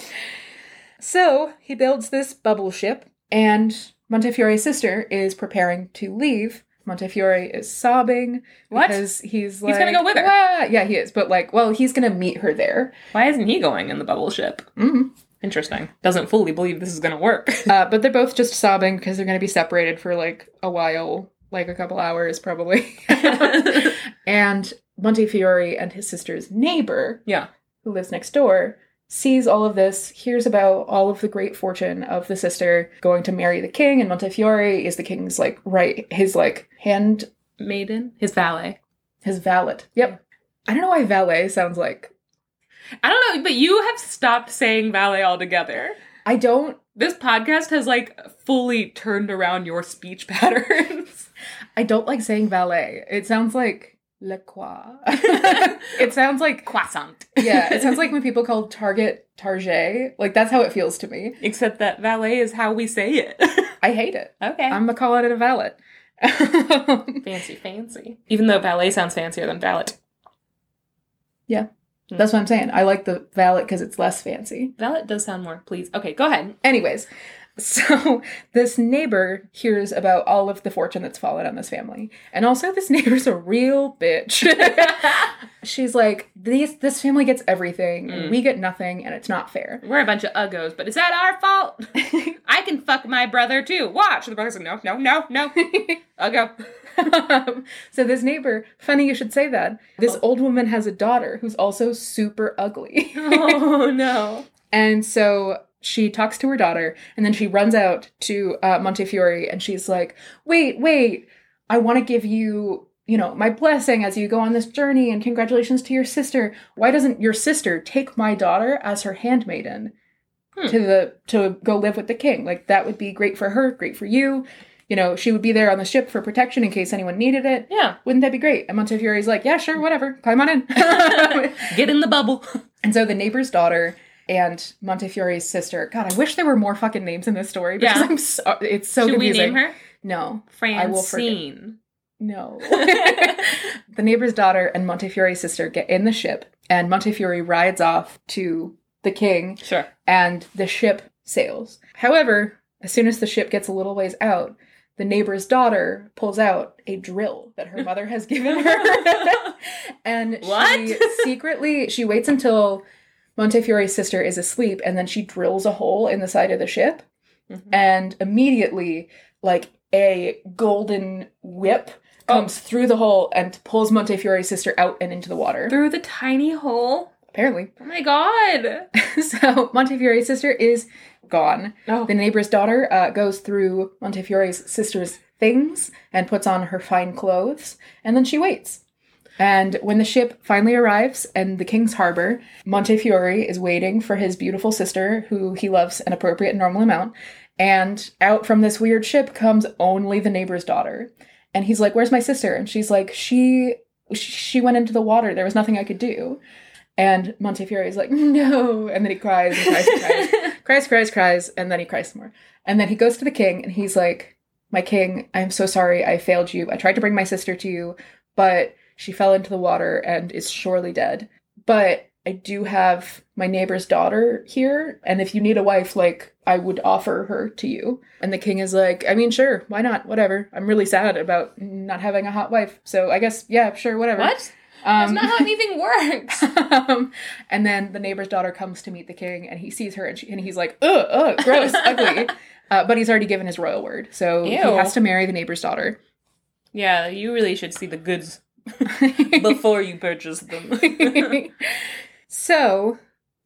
so he builds this bubble ship, and Montefiore's sister is preparing to leave. Montefiore is sobbing What? because he's like, gonna go with her. "Ah." Yeah, he is, but like, well, he's gonna meet her there. Why isn't he going in the bubble ship? Mhm. Interesting. Doesn't fully believe this is gonna work. Uh, but they're both just sobbing because they're gonna be separated for like a while, like a couple hours probably. and Montefiore and his sister's neighbor, yeah. who lives next door, sees all of this, hears about all of the great fortune of the sister going to marry the king, and Montefiore is the king's like right, his like hand, Maiden, his valet. his valet. Yep. I don't know why valet sounds like. I don't know, but you have stopped saying valet altogether. I don't. This podcast has like fully turned around your speech patterns. I don't like saying valet. It sounds like le quoi. it sounds like Croissant. yeah. It sounds like when people call Target Target. Like that's how it feels to me. Except that valet is how we say it. I hate it. Okay. I'm gonna call it a valet. fancy, fancy. Even though ballet sounds fancier than valet. Yeah. Hmm. That's what I'm saying. I like the valet because it's less fancy. Valet does sound more please. Okay, go ahead. Anyways, so this neighbor hears about all of the fortune that's fallen on this family. And also this neighbor's a real bitch. She's like, these this family gets everything, Mm. we get nothing, and it's not fair. We're a bunch of uggos, but is that our fault? I can fuck my brother too. Watch. The brother's like, no, no, no, no. Uggo. Um, so this neighbor, funny you should say that. This Oh. old woman has a daughter who's also super ugly. Oh no. And so she talks to her daughter, and then she runs out to uh, Montefiore, and she's like, "Wait, wait! I want to give you, you know, my blessing as you go on this journey, and congratulations to your sister. Why doesn't your sister take my daughter as her handmaiden Hmm. to the to go live with the king? Like that would be great for her, great for you. You know, she would be there on the ship for protection in case anyone needed it. Yeah. Wouldn't that be great?" And Montefiore's like, "Yeah, sure, whatever. Climb on in." Get in the bubble. And so the neighbor's daughter and Montefiore's sister. God, I wish there were more fucking names in this story because Yeah. I'm so it's so Should confusing. we name her? No, Francine. no. the neighbor's daughter and Montefiore's sister get in the ship, and Montefiore rides off to the king, Sure. and the ship sails. However, as soon as the ship gets a little ways out, the neighbor's daughter pulls out a drill that her mother has given her. and What? she secretly she waits until Montefiore's sister is asleep and then she drills a hole in the side of the ship Mhm. and immediately like a golden whip comes through the hole and pulls Montefiore's sister out and into the water. Through the tiny hole. Apparently. Oh my god. so Montefiore's sister is gone. Oh. The neighbor's daughter uh, goes through Montefiore's sister's things and puts on her fine clothes, and then she waits. And when the ship finally arrives in the king's harbor, Montefiore is waiting for his beautiful sister, who he loves an appropriate and normal amount. And out from this weird ship comes only the neighbor's daughter. And he's like, "Where's my sister?" And she's like, "She she went into the water. There was nothing I could do." And Montefiore is like, "No," and then he cries and cries and cries cries, cries, cries, and then he cries some more. And then he goes to the king and he's like, My king, I'm so sorry I failed you. I tried to bring my sister to you, but she fell into the water and is surely dead. But I do have my neighbor's daughter here, and if you need a wife, like, I would offer her to you. And the king is like, I mean, sure, why not? Whatever. I'm really sad about not having a hot wife. So I guess, yeah, sure, whatever. What? That's Um, not how anything works. um, and then the neighbor's daughter comes to meet the king, and he sees her, and, she, and he's like, "Ugh, ugh, gross, ugly." Uh, but he's already given his royal word, so he has to marry the neighbor's daughter. Yeah, you really should see the goods before you purchase them. so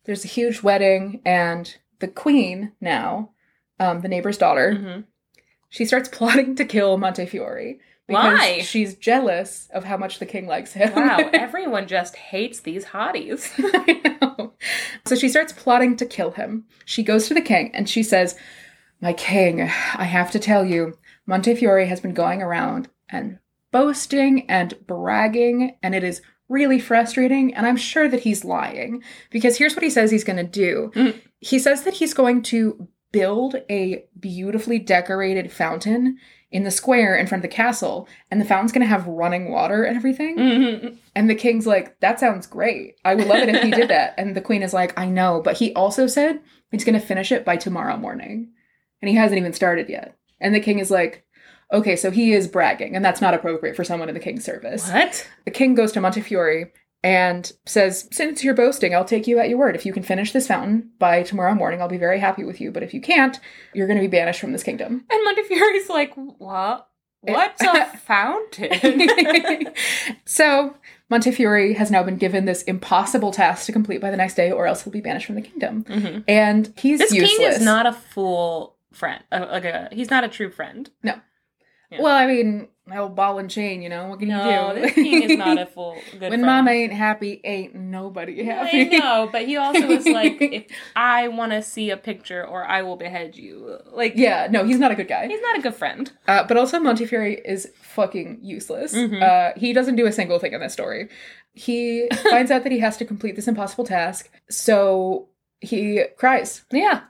there's a huge wedding, and the queen now, um, the neighbor's daughter, Mhm. she starts plotting to kill Montefiore. Because Why? She's jealous of how much the king likes him. Wow, everyone just hates these hotties. I know. So she starts plotting to kill him. She goes to the king and she says, My king, I have to tell you, Montefiore has been going around and boasting and bragging, and it is really frustrating. And I'm sure that he's lying because here's what he says he's going to do Mhm. he says that he's going to build a beautifully decorated fountain in the square in front of the castle, and the fountain's going to have running water and everything. Mhm. And the king's like, that sounds great. I would love it if he did that. And the queen is like, I know. But he also said he's going to finish it by tomorrow morning. And he hasn't even started yet. And the king is like, okay, so he is bragging. And that's not appropriate for someone in the king's service. What? The king goes to Montefiore and says, Since you're boasting, I'll take you at your word. If you can finish this fountain by tomorrow morning, I'll be very happy with you. But if you can't, you're going to be banished from this kingdom. And Montefiore's like, what? What's a fountain? so Montefiore has now been given this impossible task to complete by the next day, or else he'll be banished from the kingdom. Mhm. And he's This useless. king is not a full friend. Uh, like a, he's not a true friend. Yeah. Well, I mean, old ball and chain. You know what can No, you do? this king is not a full good when friend. Mama ain't happy, ain't nobody happy. I know, but he also was like, if I want to see a picture or I will behead you. Like, yeah, no, he's not a good guy. he's not a good friend. Uh, but also, Montefiore is fucking useless. Mhm. Uh, he doesn't do a single thing in this story. He finds out that he has to complete this impossible task, so he cries. Yeah.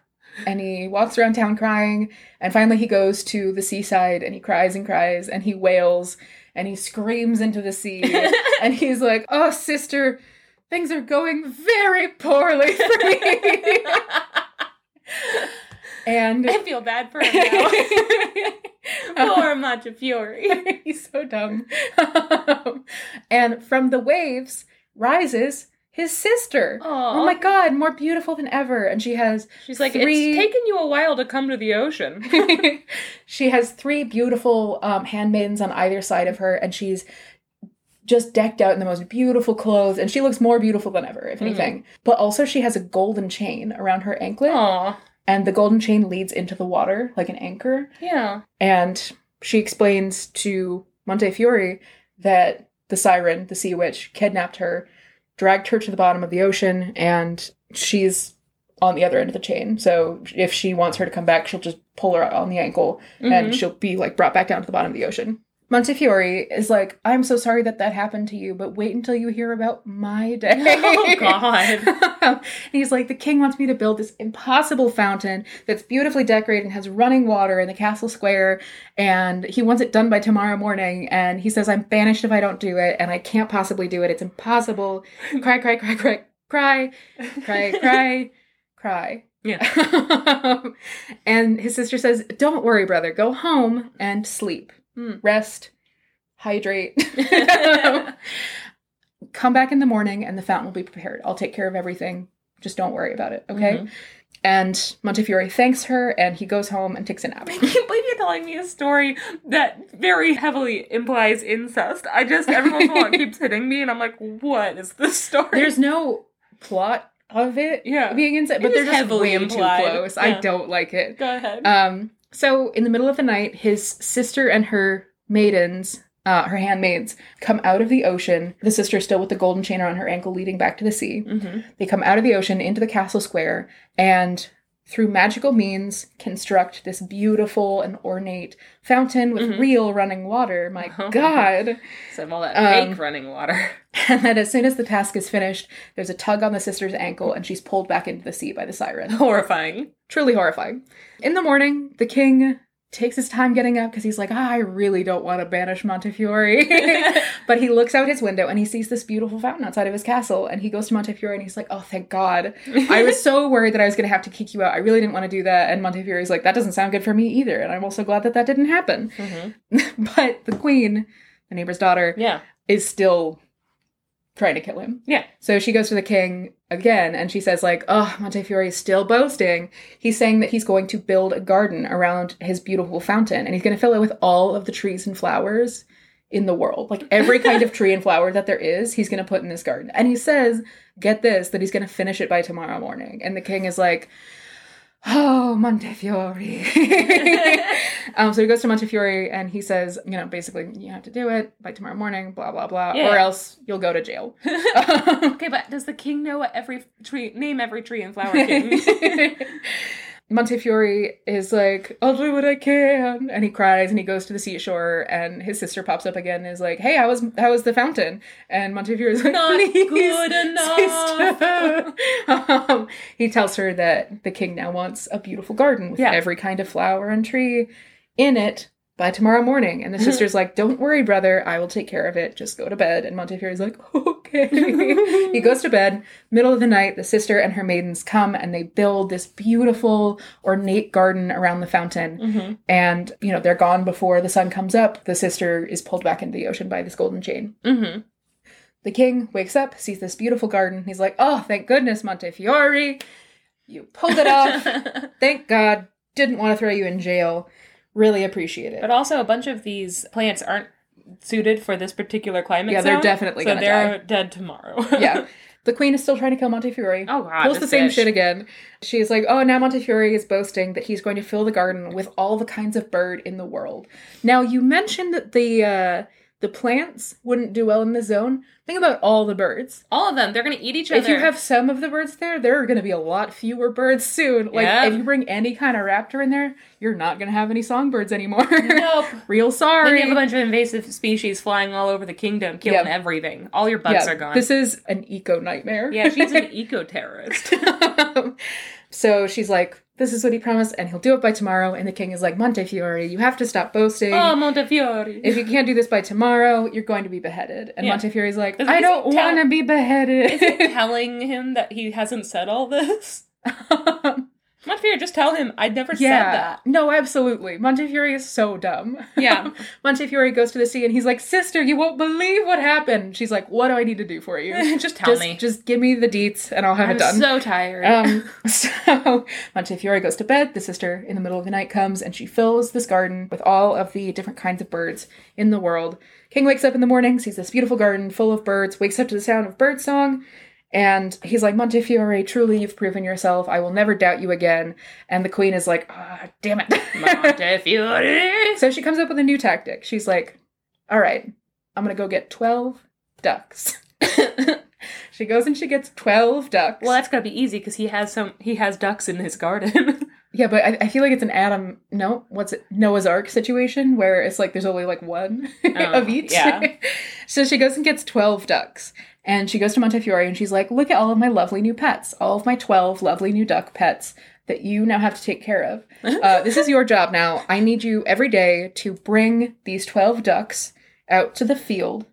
And he walks around town crying. And finally, he goes to the seaside and he cries and cries and he wails and he screams into the sea. and he's like, Oh, sister, things are going very poorly for me. and I feel bad for him now. Poor Montefiore. he's so dumb. Um, and from the waves rises his sister. Aw. Oh my god, more beautiful than ever. And she has She's like, Three- it's taken you a while to come to the ocean. she has three beautiful um, handmaidens on either side of her, and she's just decked out in the most beautiful clothes, and she looks more beautiful than ever, if anything. But also, she has a golden chain around her anklet, Aw. and the golden chain leads into the water like an anchor. Yeah. And she explains to Montefiore that the siren, the sea witch, kidnapped her, dragged her to the bottom of the ocean, and she's on the other end of the chain. So if she wants her to come back, she'll just pull her on the ankle and Mhm. she'll be like brought back down to the bottom of the ocean. Montefiore is like, I'm so sorry that that happened to you, but wait until you hear about my day. Oh, God. and he's like, the king wants me to build this impossible fountain that's beautifully decorated and has running water in the castle square, and he wants it done by tomorrow morning. And he says, I'm banished if I don't do it, and I can't possibly do it. It's impossible. Cry, cry, cry, cry, cry, cry, cry, cry. Yeah. and his sister says, Don't worry, brother. Go home and sleep. Hmm. Rest, hydrate. Come back in the morning and the fountain will be prepared. I'll take care of everything. Just don't worry about it, okay? Mhm. And Montefiore thanks her and he goes home and takes a nap. I can't believe you're telling me a story that very heavily implies incest. I just, every once in a while, it keeps hitting me, and I'm like, what is this story? There's no plot of it Yeah. being inside, It but they're just heavily way implied. too close. I don't like it. Go ahead. Um, so in the middle of the night, his sister and her maidens, uh, her handmaids, come out of the ocean. The sister still with the golden chain around her ankle, leading back to the sea. hmm They come out of the ocean into the castle square and through magical means construct this beautiful and ornate fountain with Mhm. real running water. My Oh. God. Some all that Um, fake running water. And then as soon as the task is finished, there's a tug on the sister's ankle and she's pulled back into the sea by the siren. Horrifying. Truly horrifying. In the morning, the king takes his time getting up because he's like, ah, I really don't want to banish Montefiore. but he looks out his window and he sees this beautiful fountain outside of his castle. And he goes to Montefiore and he's like, oh, thank God. I was so worried that I was going to have to kick you out. I really didn't want to do that. And Montefiore's like, that doesn't sound good for me either. And I'm also glad that that didn't happen. Mhm. but the queen, the neighbor's daughter, Yeah. is still trying to kill him. Yeah. So she goes to the king again and she says, like, oh, Montefiore is still boasting. He's saying that he's going to build a garden around his beautiful fountain and he's going to fill it with all of the trees and flowers in the world. Like every kind of tree and flower that there is, he's going to put in this garden. And he says, get this, that he's going to finish it by tomorrow morning. And the king is like, Oh, Montefiore. um, so he goes to Montefiore and he says, you know, basically, you have to do it by tomorrow morning, blah, blah, blah, Yeah. or else you'll go to jail. okay, but does the king know what every tree name every tree and flower king? Montefiore is like, I'll do what I can, and he cries and he goes to the seashore, and his sister pops up again and is like, Hey, how was how was the fountain? And Montefiore is like, Not "Please, good enough." um, he tells her that the king now wants a beautiful garden with Yeah. every kind of flower and tree in it by tomorrow morning. And the sister's like, Don't worry, brother, I will take care of it. Just go to bed. And Montefiore's like, Okay. he goes to bed. Middle of the night, the sister and her maidens come and they build this beautiful, ornate garden around the fountain. Mhm. And, you know, they're gone before the sun comes up. The sister is pulled back into the ocean by this golden chain. Mhm. The king wakes up, sees this beautiful garden. He's like, Oh, thank goodness, Montefiore. You pulled it off. Thank God. Didn't want to throw you in jail. Really appreciate it. But also, a bunch of these plants aren't suited for this particular climate. Yeah, they're zone, definitely so they're dead tomorrow. yeah. The queen is still trying to kill Montefiore. Oh god. Pulls the same bitch. shit again. She's like, oh, now Montefiore is boasting that he's going to fill the garden with all the kinds of bird in the world. Now, you mentioned that the uh, the plants wouldn't do well in the zone. Think about all the birds. All of them. They're gonna eat each other. If you have some of the birds there, there are going to be a lot fewer birds soon. Like, Yeah. if you bring any kind of raptor in there, you're not going to have any songbirds anymore. Nope. Real Then sorry. you have a bunch of invasive species flying all over the kingdom, killing Yeah. everything. All your bugs yeah, are gone. This is an eco nightmare. yeah, she's an eco terrorist. so she's like, this is what he promised, and he'll do it by tomorrow. And the king is like, Montefiore, you have to stop boasting. Oh, Montefiore. if you can't do this by tomorrow, you're going to be beheaded. And Yeah. Montefiore's like, Is- I is don't want to be beheaded. Is it telling him that he hasn't said all this? Um, Montefiore, just tell him I'd never said yeah. that. No, absolutely. Montefiore is so dumb. Yeah. Montefiore goes to the sea and he's like, Sister, you won't believe what happened. She's like, What do I need to do for you? just tell just, me. Just give me the deets and I'll have I'm it done. so tired. Um, so Montefiore goes to bed. The sister, in the middle of the night, comes and she fills this garden with all of the different kinds of birds in the world. King wakes up in the morning, sees this beautiful garden full of birds, wakes up to the sound of bird song, and he's like, Montefiore, truly you've proven yourself. I will never doubt you again. And the queen is like, ah, damn it. Montefiore. so she comes up with a new tactic. She's like, all right, I'm going to go get 12 ducks. she goes and she gets 12 ducks. well, that's gotta be easy because he has some. He has ducks in his garden. Yeah, but I, I feel like it's an Adam. No, what's it? Noah's Ark situation where it's like there's only like one of each. yeah. so she goes and gets twelve ducks, and she goes to Montefiore and she's like, "Look at all of my lovely new pets, all of my twelve lovely new duck pets that you now have to take care of. Uh, this is your job now. I need you every day to bring these twelve ducks out to the field,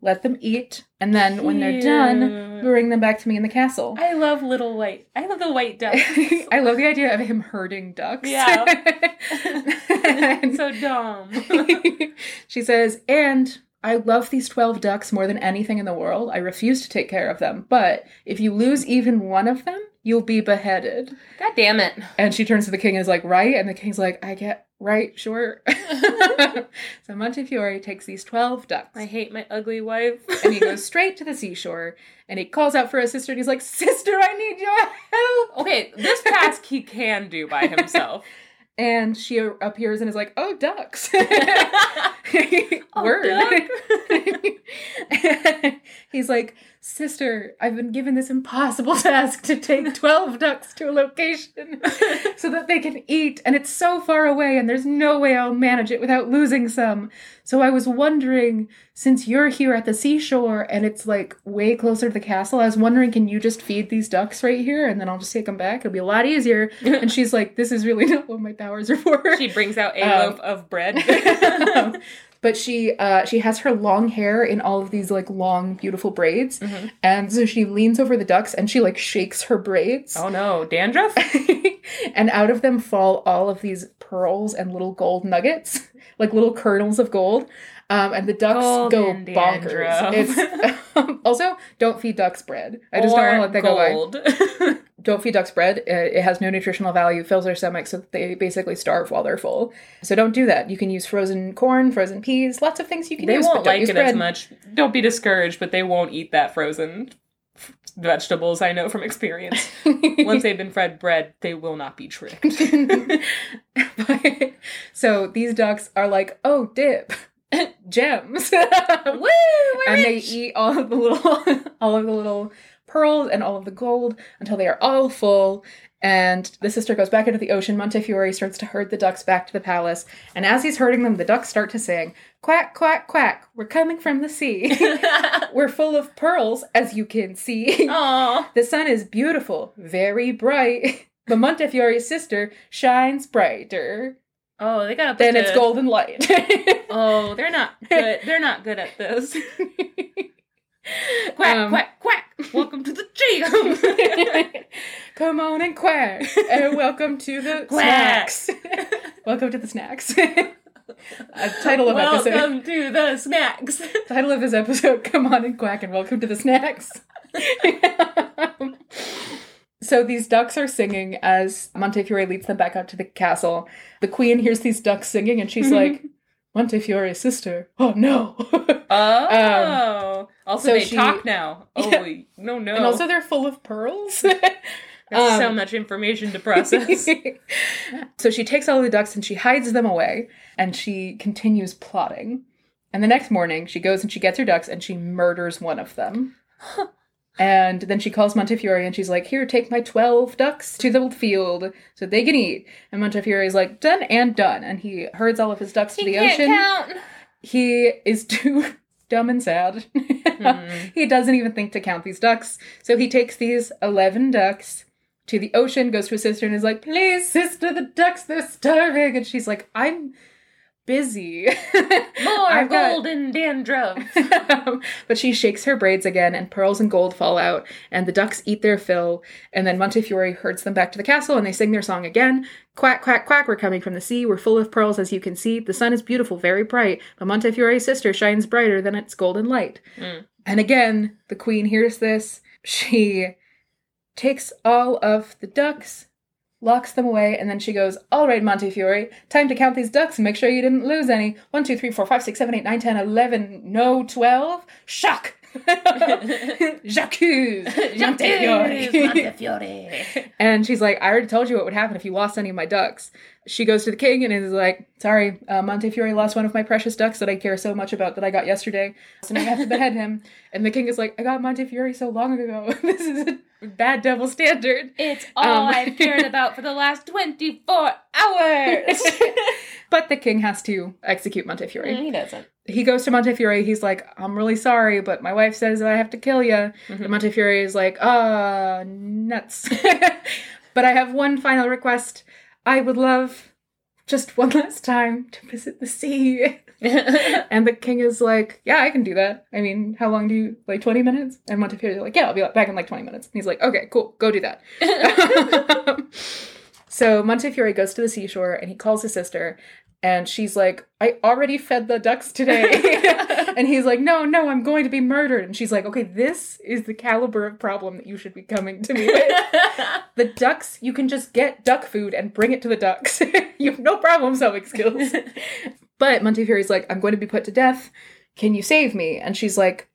let them eat, and then when they're done, bring them back to me in the castle." I love little white. I love the white ducks. I love the idea of him herding ducks. Yeah. And so dumb. she says, and I love these 12 ducks more than anything in the world. I refuse to take care of them. But if you lose even one of them, you'll be beheaded. God damn it. And she turns to the king and is like, right? And the king's like, I get, right, sure. so Montefiore takes these 12 ducks. I hate my ugly wife. and he goes straight to the seashore and he calls out for his sister and he's like, Sister, I need your help. Okay, this task he can do by himself. And she appears and is like, "Oh, ducks." Oh, Word. He's like, "Sister, I've been given this impossible task to take 12 ducks to a location so that they can eat, and it's so far away and there's no way I'll manage it without losing some. So I was wondering, since you're here at the seashore and it's like way closer to the castle, I was wondering, can you just feed these ducks right here and then I'll just take them back? It'll be a lot easier." And she's like, "This is really not what my powers are for." She brings out a Um, loaf of bread. But she uh she has her long hair in all of these like long beautiful braids Mhm. and so she leans over the ducks and she like shakes her braids oh no, dandruff? and out of them fall all of these pearls and little gold nuggets like little kernels of gold um, and the ducks Golden go bonkers. dandruff. Also don't feed ducks bread. I just don't want to let that go by. Don't feed ducks bread. Uh, It has no nutritional value, fills their stomachs, so they basically starve while they're full. So don't do that. You can use frozen corn, frozen peas, lots of things you can they use. won't but don't like it bread. as much. Don't be discouraged, but they won't eat that frozen vegetables. I know from experience. Once they've been fed bread, they will not be tricked. But- so these ducks are like, oh, dip, gems, Woo! We're and they eat all of the little, all of the little pearls and all of the gold until they are all full. And the sister goes back into the ocean. Montefiore starts to herd the ducks back to the palace. And as he's herding them, the ducks start to sing, Quack, quack, quack, we're coming from the sea. we're full of pearls, as you can see. Aw. The sun is beautiful, very bright. But Montefiore's sister shines brighter. Oh, they got a. Then it's golden light. Oh, they're not good. They're not good at this. Quack, Um, quack, quack. Welcome to the gym. Come on and quack. And welcome to the Quack. snacks. welcome to the snacks. Uh, title of episode. Welcome to the snacks. Title of this episode, Come on and quack and welcome to the snacks. So these ducks are singing as Montefiore leads them back out to the castle. The queen hears these ducks singing and she's like, Montefiore's sister. Oh no. Oh. also, so they she- talk now. Oh, Yeah. no, no. And also they're full of pearls. That's so um, much information to process. so she takes all the ducks and she hides them away and she continues plotting. And the next morning, she goes and she gets her ducks and she murders one of them. And then she calls Montefiore and she's like, Here, take my 12 ducks to the field so they can eat. And Montefiore is like, Done and done. And he herds all of his ducks to he the can't ocean. count. He is too dumb and sad. Hmm. he doesn't even think to count these ducks. So he takes these 11 ducks, to the ocean, goes to his sister and is like, Please, sister, the ducks, they're starving. And she's like, I'm busy. More golden dandruff. but she shakes her braids again, and pearls and gold fall out, and the ducks eat their fill. And then Montefiore herds them back to the castle, and they sing their song again. Quack, quack, quack, we're coming from the sea. We're full of pearls, as you can see. The sun is beautiful, very bright, but Montefiore's sister shines brighter than its golden light. Mm. And again, the queen hears this. She takes all of the ducks, locks them away, and then she goes, All right, Montefiore, time to count these ducks and make sure you didn't lose any. One, two, three, four, five, six, seven, eight, nine, ten, eleven, no, twelve. Shock! Jacques! Montefiore! Montefiore. and she's like, I already told you what would happen if you lost any of my ducks. She goes to the king and is like, Sorry, uh, Montefiore lost one of my precious ducks that I care so much about that I got yesterday. So now I have to behead him. And the king is like, I got Montefiore so long ago. this is a bad double standard. It's all Um, I've cared about for the last 24 hours. But the king has to execute Montefiore. he doesn't. He goes to Montefiore. He's like, I'm really sorry, but my wife says that I have to kill you. And Montefiore is like, ah, nuts. but I have one final request. I would love just one last time to visit the sea. and the king is like, yeah, I can do that. I mean, how long do you, like 20 minutes? And Montefiore is like, yeah, I'll be back in like 20 minutes. And he's like, okay, cool, go do that. so Montefiore goes to the seashore and he calls his sister and she's like, I already fed the ducks today. and he's like, No, no, I'm going to be murdered. And she's like, Okay, this is the caliber of problem that you should be coming to me with. the ducks, you can just get duck food and bring it to the ducks. you have no problem solving skills. But Montefiore's like, I'm going to be put to death. Can you save me? And she's like,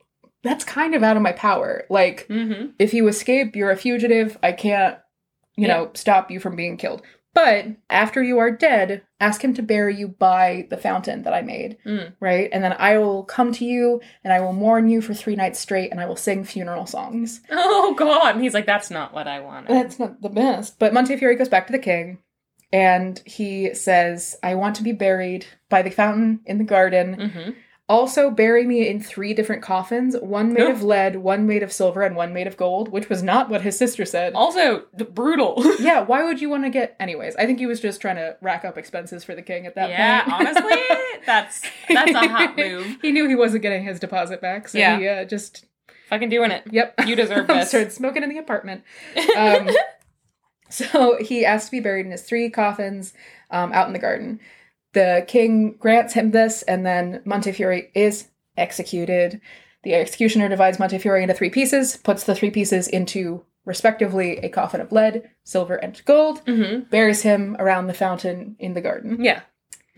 That's kind of out of my power. Like, mm-hmm. if you escape, you're a fugitive. I can't, you Yeah. know, stop you from being killed. But after you are dead, ask him to bury you by the fountain that I made, Mm. right? And then I will come to you and I will mourn you for three nights straight and I will sing funeral songs. Oh, God. And he's like, that's not what I wanted. That's not the best. But Montefiore goes back to the king and he says, I want to be buried by the fountain in the garden. mm-hmm. Also, bury me in three different coffins one made Oh. of lead, one made of silver, and one made of gold, which was not what his sister said. Also, brutal. yeah, why would you want to get. Anyways, I think he was just trying to rack up expenses for the king at that yeah, point. Yeah, honestly, that's that's a hot move. he knew he wasn't getting his deposit back, so Yeah. he uh, just. Fucking doing it. Yep. You deserve this. Started smoking in the apartment. Um, so he asked to be buried in his three coffins um, out in the garden. The king grants him this, and then Montefiore is executed. The executioner divides Montefiore into three pieces, puts the three pieces into, respectively, a coffin of lead, silver, and gold, mm-hmm. buries him around the fountain in the garden. Yeah.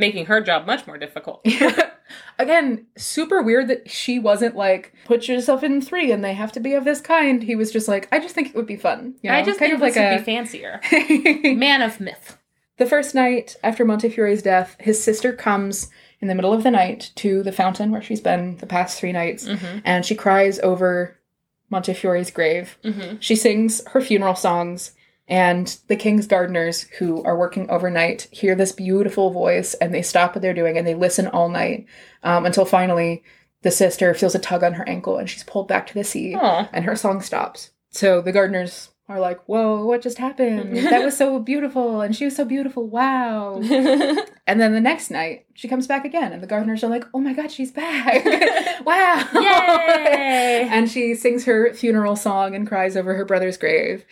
Making her job much more difficult. Again, super weird that she wasn't like, put yourself in three and they have to be of this kind. He was just like, I just think it would be fun. You know? I just kind think of like this would a be fancier. Man of myth. The first night after Montefiore's death, his sister comes in the middle of the night to the fountain where she's been the past three nights, Mm-hmm. and she cries over Montefiore's grave. Mm-hmm. She sings her funeral songs, and the king's gardeners, who are working overnight, hear this beautiful voice, and they stop what they're doing and they listen all night um, until finally the sister feels a tug on her ankle and she's pulled back to the sea, Aw. and her song stops. So the gardeners are like, "Whoa, what just happened? That was so beautiful, and she was so beautiful. Wow!" And then the next night, she comes back again, and the gardeners are like, "Oh my god, she's back! wow! Yay! and she sings her funeral song and cries over her brother's grave,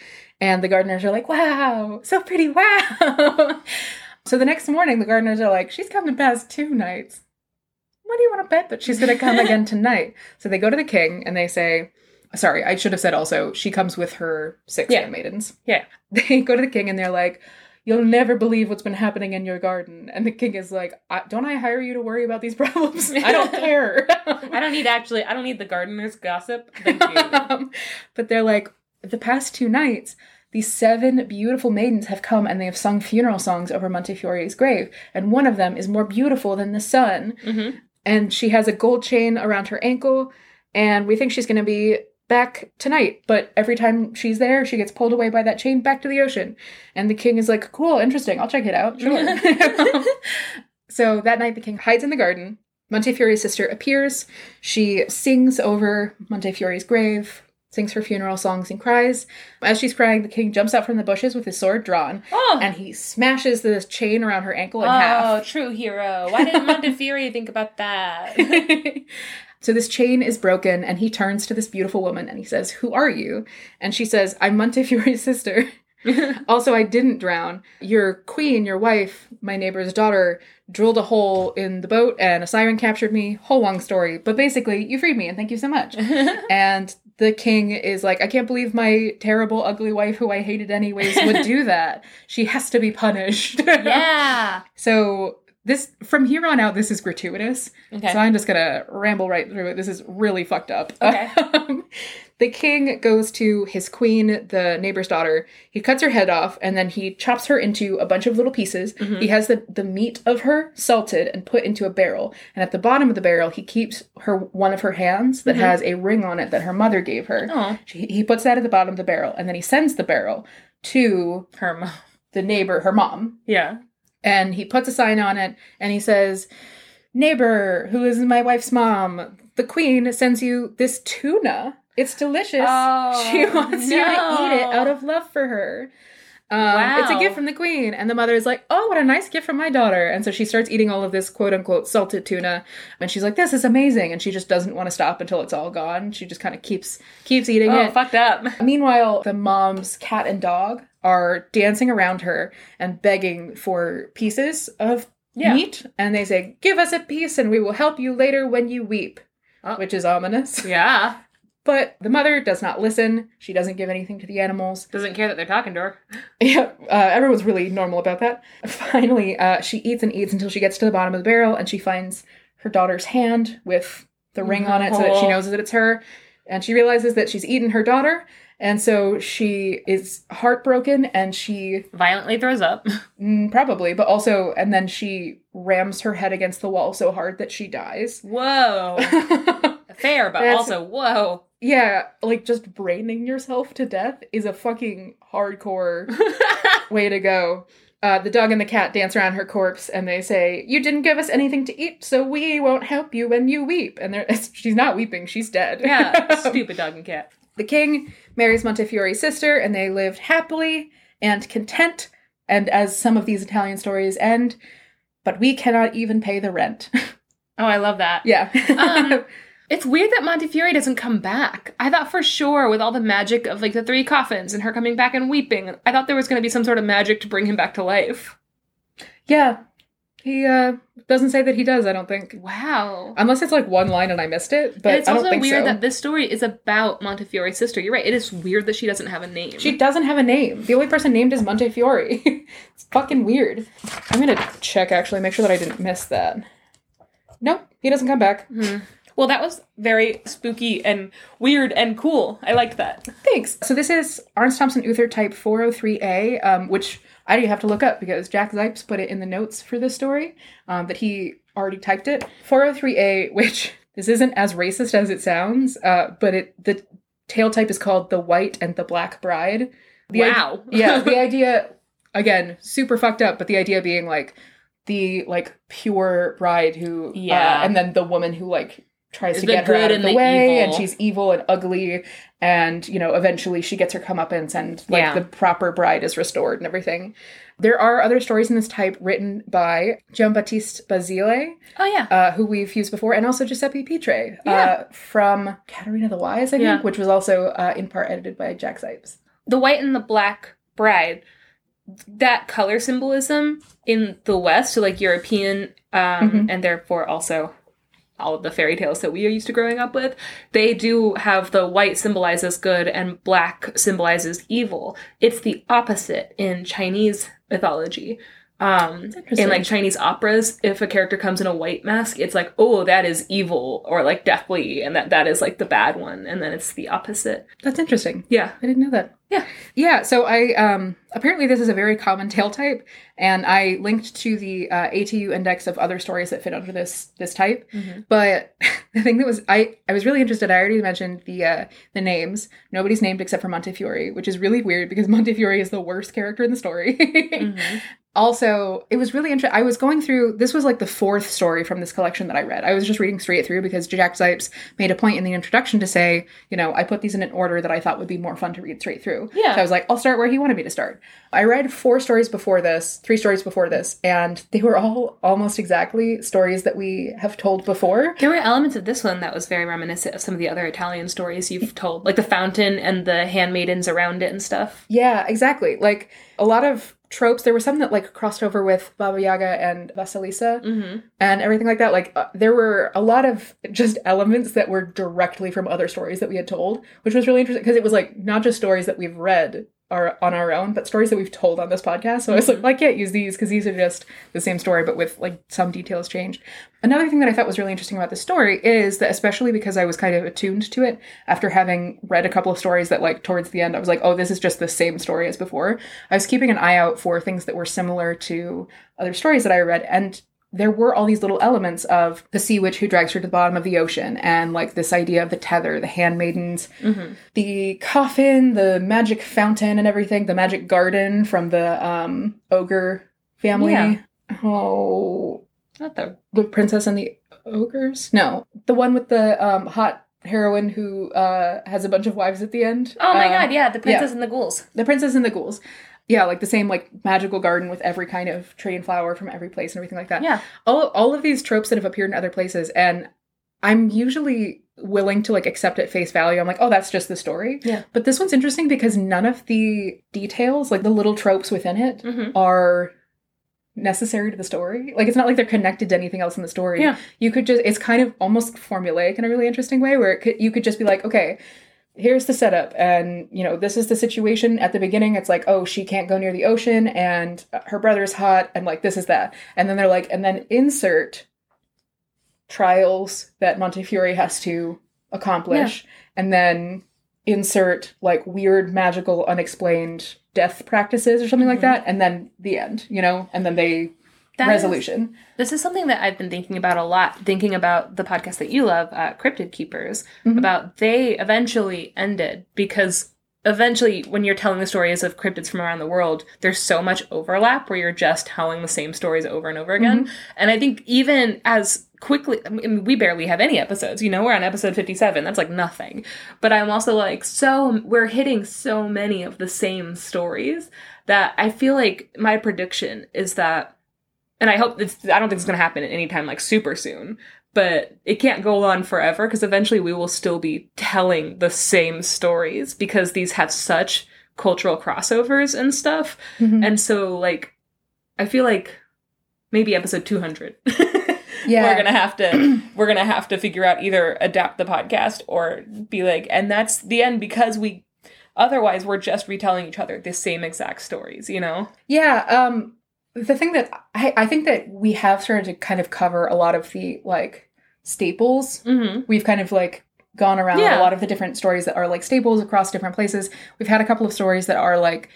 and the gardeners are like, "Wow, so pretty! Wow!" so the next morning, the gardeners are like, "She's come coming past two nights. What do you want to bet that she's going to come again tonight?" So they go to the king and they say. Sorry, I should have said also, she comes with her six Yeah. handmaidens. Yeah. They go to the king and they're like, You'll never believe what's been happening in your garden. And the king is like, I, Don't I hire you to worry about these problems? I don't care. I don't need actually. I don't need the gardener's gossip. Thank you. Um, but they're like, The past two nights, these seven beautiful maidens have come and they have sung funeral songs over Montefiore's grave. And one of them is more beautiful than the sun. mm-hmm. And she has a gold chain around her ankle. And we think she's going to be back tonight. But every time she's there, she gets pulled away by that chain back to the ocean. And the king is like, Cool, interesting. I'll check it out. Sure. so that night, the king hides in the garden. Montefiore's sister appears. She sings over Montefiore's grave. Sings her funeral songs and cries. As she's crying, the king jumps out from the bushes with his sword drawn, Oh, and he smashes the chain around her ankle in oh, half. true hero. Why didn't Montefiore think about that? so this chain is broken, and he turns to this beautiful woman and he says, Who are you? And she says, I'm Montefiore's sister. also, I didn't drown. Your queen, your wife, my neighbor's daughter, drilled a hole in the boat and a siren captured me. Whole long story. But basically, you freed me and thank you so much. and the king is like, I can't believe my terrible, ugly wife, who I hated anyways, would do that. She has to be punished. yeah. So this from here on out, this is gratuitous. Okay. So I'm just gonna ramble right through it. This is really fucked up. Okay. Um, The king goes to his queen, the neighbor's daughter. He cuts her head off and then he chops her into a bunch of little pieces. Mm-hmm. He has the, the meat of her salted and put into a barrel. And at the bottom of the barrel, he keeps her one of her hands that has a ring on it that her mother gave her. Mm-hmm. She, he puts that at the bottom of the barrel and then he sends the barrel to Her mom. the neighbor, her mom, Yeah. and he puts a sign on it and he says neighbor who is my wife's mom the queen sends you this tuna it's delicious Oh, she wants you to eat it out of love for her um, It's a gift from the queen. And the mother is like, oh, what a nice gift from my daughter. And so she starts eating all of this quote unquote salted tuna. And she's like, this is amazing. And she just doesn't want to stop until it's all gone. She just kind of keeps keeps eating Oh, it. fucked up. Meanwhile, the mom's cat and dog are dancing around her and begging for pieces of Yeah. meat. And they say, Give us a piece and we will help you later when you weep, Oh. which is ominous. Yeah. But the mother does not listen. She doesn't give anything to the animals. Doesn't care that they're talking to her. Yeah, uh, everyone's really normal about that. Finally, uh, she eats and eats until she gets to the bottom of the barrel and she finds her daughter's hand with the ring on it so that she knows that it's her. And she realizes that she's eaten her daughter. And so she is heartbroken and she, Violently throws up. mm, probably, but also, and then she rams her head against the wall so hard that she dies. Whoa. Fair, but That's- also whoa. yeah, like just braining yourself to death is a fucking hardcore way to go. Uh, the dog and the cat dance around her corpse and they say, You didn't give us anything to eat, so we won't help you when you weep. And she's not weeping, she's dead. yeah. Stupid dog and cat. the king marries Montefiore's sister and they lived happily and content. And as some of these Italian stories end, but we cannot even pay the rent. Oh, I love that. yeah. Um, It's weird that Montefiore doesn't come back. I thought for sure with all the magic of like the three coffins and her coming back and weeping, I thought there was going to be some sort of magic to bring him back to life. yeah. He uh, doesn't say that he does, I don't think. Wow. Unless it's like one line and I missed it, but and it's I don't also think weird so. that this story is about Montefiore's sister. You're right. It is weird that she doesn't have a name. She doesn't have a name. The only person named is Montefiore. it's fucking weird. I'm gonna check actually, make sure that I didn't miss that. Nope, he doesn't come back. Well, that was very spooky and weird and cool. I liked that. Thanks. So this is Aarne Thompson Uther type 403A, um, which I didn't have to look up because Jack Zipes put it in the notes for this story, um, that he already typed it. 403A, which this isn't as racist as it sounds, uh, but it the tale type is called the White and the Black Bride. The wow. yeah, the idea again, super fucked up, but the idea being like the like pure bride who Yeah. uh, and then the woman who like tries to The get her out of the, the way and she's evil and ugly and you know eventually she gets her comeuppance and like Yeah. the proper bride is restored and everything there are other stories in this type written by Giambattista Basile, oh yeah. uh, who we've used before, and also Giuseppe Pitre Yeah. uh, from Caterina the Wise, I think, Yeah. which was also uh, in part edited by Jack Zipes. the white and the black bride that color symbolism in the west so like european um Mhm. and therefore also all of the fairy tales that we are used to growing up with they do have the white symbolizes good and black symbolizes evil. It's the opposite in chinese mythology um in like chinese operas if a character comes in a white mask it's like oh that is evil or like deathly and that that is like the bad one and then it's the opposite That's interesting. yeah I didn't know that. Yeah. Yeah. So I um apparently this is a very common tale type, and I linked to the uh, ATU index of other stories that fit under this this type. Mhm. But the thing that was I I was really interested. I already mentioned the uh, the names. Nobody's named except for Montefiore, which is really weird because Montefiore is the worst character in the story. Mhm. also it was really interesting i was going through this was like the fourth story from this collection that i read i was just reading straight through because jack zipes made a point in the introduction to say you know i put these in an order that i thought would be more fun to read straight through Yeah. so i was like i'll start where he wanted me to start i read four stories before this three stories before this and they were all almost exactly stories that we have told before There were elements of this one that was very reminiscent of some of the other Italian stories you've told, like the fountain and the handmaidens around it and stuff. Yeah, exactly. Like a lot of tropes. There was some that like crossed over with Baba Yaga and Vasilisa Mm-hmm. and everything like that. Like uh, there were a lot of just elements that were directly from other stories that we had told, which was really interesting because it was like not just stories that we've read are on our own, but stories that we've told on this podcast. So I was like, mm-hmm. well, I can't use these because these are just the same story, but with like some details changed. Another thing that I thought was really interesting about this story is that, especially because I was kind of attuned to it after having read a couple of stories that, like, towards the end, I was like, oh, this is just the same story as before. I was keeping an eye out for things that were similar to other stories that I read. And there were all these little elements of the sea witch who drags her to the bottom of the ocean and like this idea of the tether the handmaidens. Mm-hmm. the coffin the magic fountain and everything the magic garden from the um ogre family. Yeah. oh. Not the the princess and the ogres? No. The one with the um hot heroine who uh has a bunch of wives at the end. Oh my Uh, god, yeah, the princess and the ghouls. the princess and the ghouls yeah like the same like magical garden with every kind of tree and flower from every place and everything like that Yeah. all all of these tropes that have appeared in other places and i'm usually willing to like accept at face value i'm like oh that's just the story Yeah. but this one's interesting because none of the details like the little tropes within it Mm-hmm. are necessary to the story like it's not like they're connected to anything else in the story Yeah. you could just it's kind of almost formulaic in a really interesting way where it could, you could just be like okay here's the setup. And you know this is the situation. At the beginning it's like oh she can't go near the ocean and her brother's hot and like this is that. And then they're like and then insert trials that montefiore has to accomplish and then insert like weird magical unexplained death practices or something like mm-hmm. that. And then the end you know? And then they That is- resolution This is something that I've been thinking about a lot, thinking about the podcast that you love, uh, Cryptid Keepers, Mhm. about they eventually ended because eventually when you're telling the stories of cryptids from around the world, there's so much overlap where you're just telling the same stories over and over again. And I think even as quickly, I mean, we barely have any episodes, you know, we're on episode 57, that's like nothing. But I'm also like, so, we're hitting so many of the same stories that I feel like my prediction is that and I hope it's, I don't think it's going to happen at any time like super soon, but it can't go on forever because eventually we will still be telling the same stories because these have such cultural crossovers and stuff. Mhm. And so, like, I feel like maybe episode 200. Yeah. we're gonna have to we're gonna have to figure out either adapt the podcast or be like and that's the end because we otherwise we're just retelling each other the same exact stories you know Yeah, um the thing that I, I think that we have started to kind of cover a lot of the like staples. mm-hmm. We've kind of like gone around Yeah. a lot of the different stories that are like staples across different places. We've had a couple of stories that are like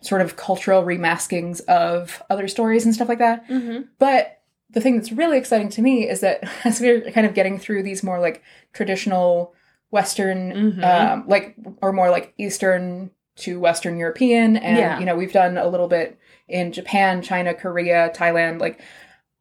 sort of cultural remaskings of other stories and stuff like that. Mm-hmm. But the thing that's really exciting to me is that as we're kind of getting through these more like traditional Western, Mhm. um, like or more like Eastern to Western European, and Yeah. you know we've done a little bit in Japan, China, Korea, Thailand, like.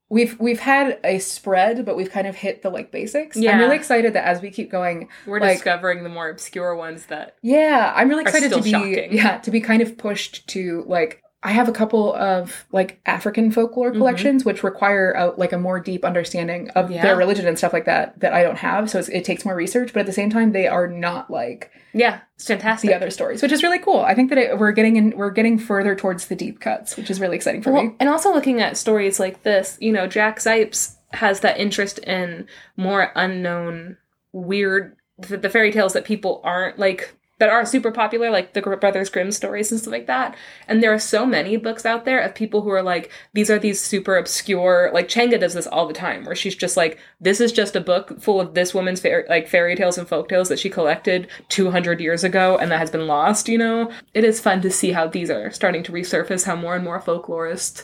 We've we've had a spread, but we've kind of hit the like basics. Yeah. I'm really excited that as we keep going, we're Like- discovering the more obscure ones that yeah, I'm really excited to be shocking. yeah to be kind of pushed to like I have a couple of like African folklore Mhm. collections which require a, like a more deep understanding of Yeah. their religion and stuff like that that I don't have. So it's, it takes more research, but at the same time they are not like yeah it's fantastic the other stories, which is really cool. I think that it, we're getting in we're getting further towards the deep cuts, which is really exciting for well, me. and also looking at stories like this you know jack zipes has that interest in more unknown weird the, the fairy tales that people aren't like that are super popular like the brothers grimm stories and stuff like that. And there are so many books out there of people who are like these are these super obscure like changa does this all the time where she's just like this is just a book full of this woman's fair, like fairy tales and folk tales that she collected 200 years ago and that has been lost you know? It is fun to see how these are starting to resurface how more and more folklorists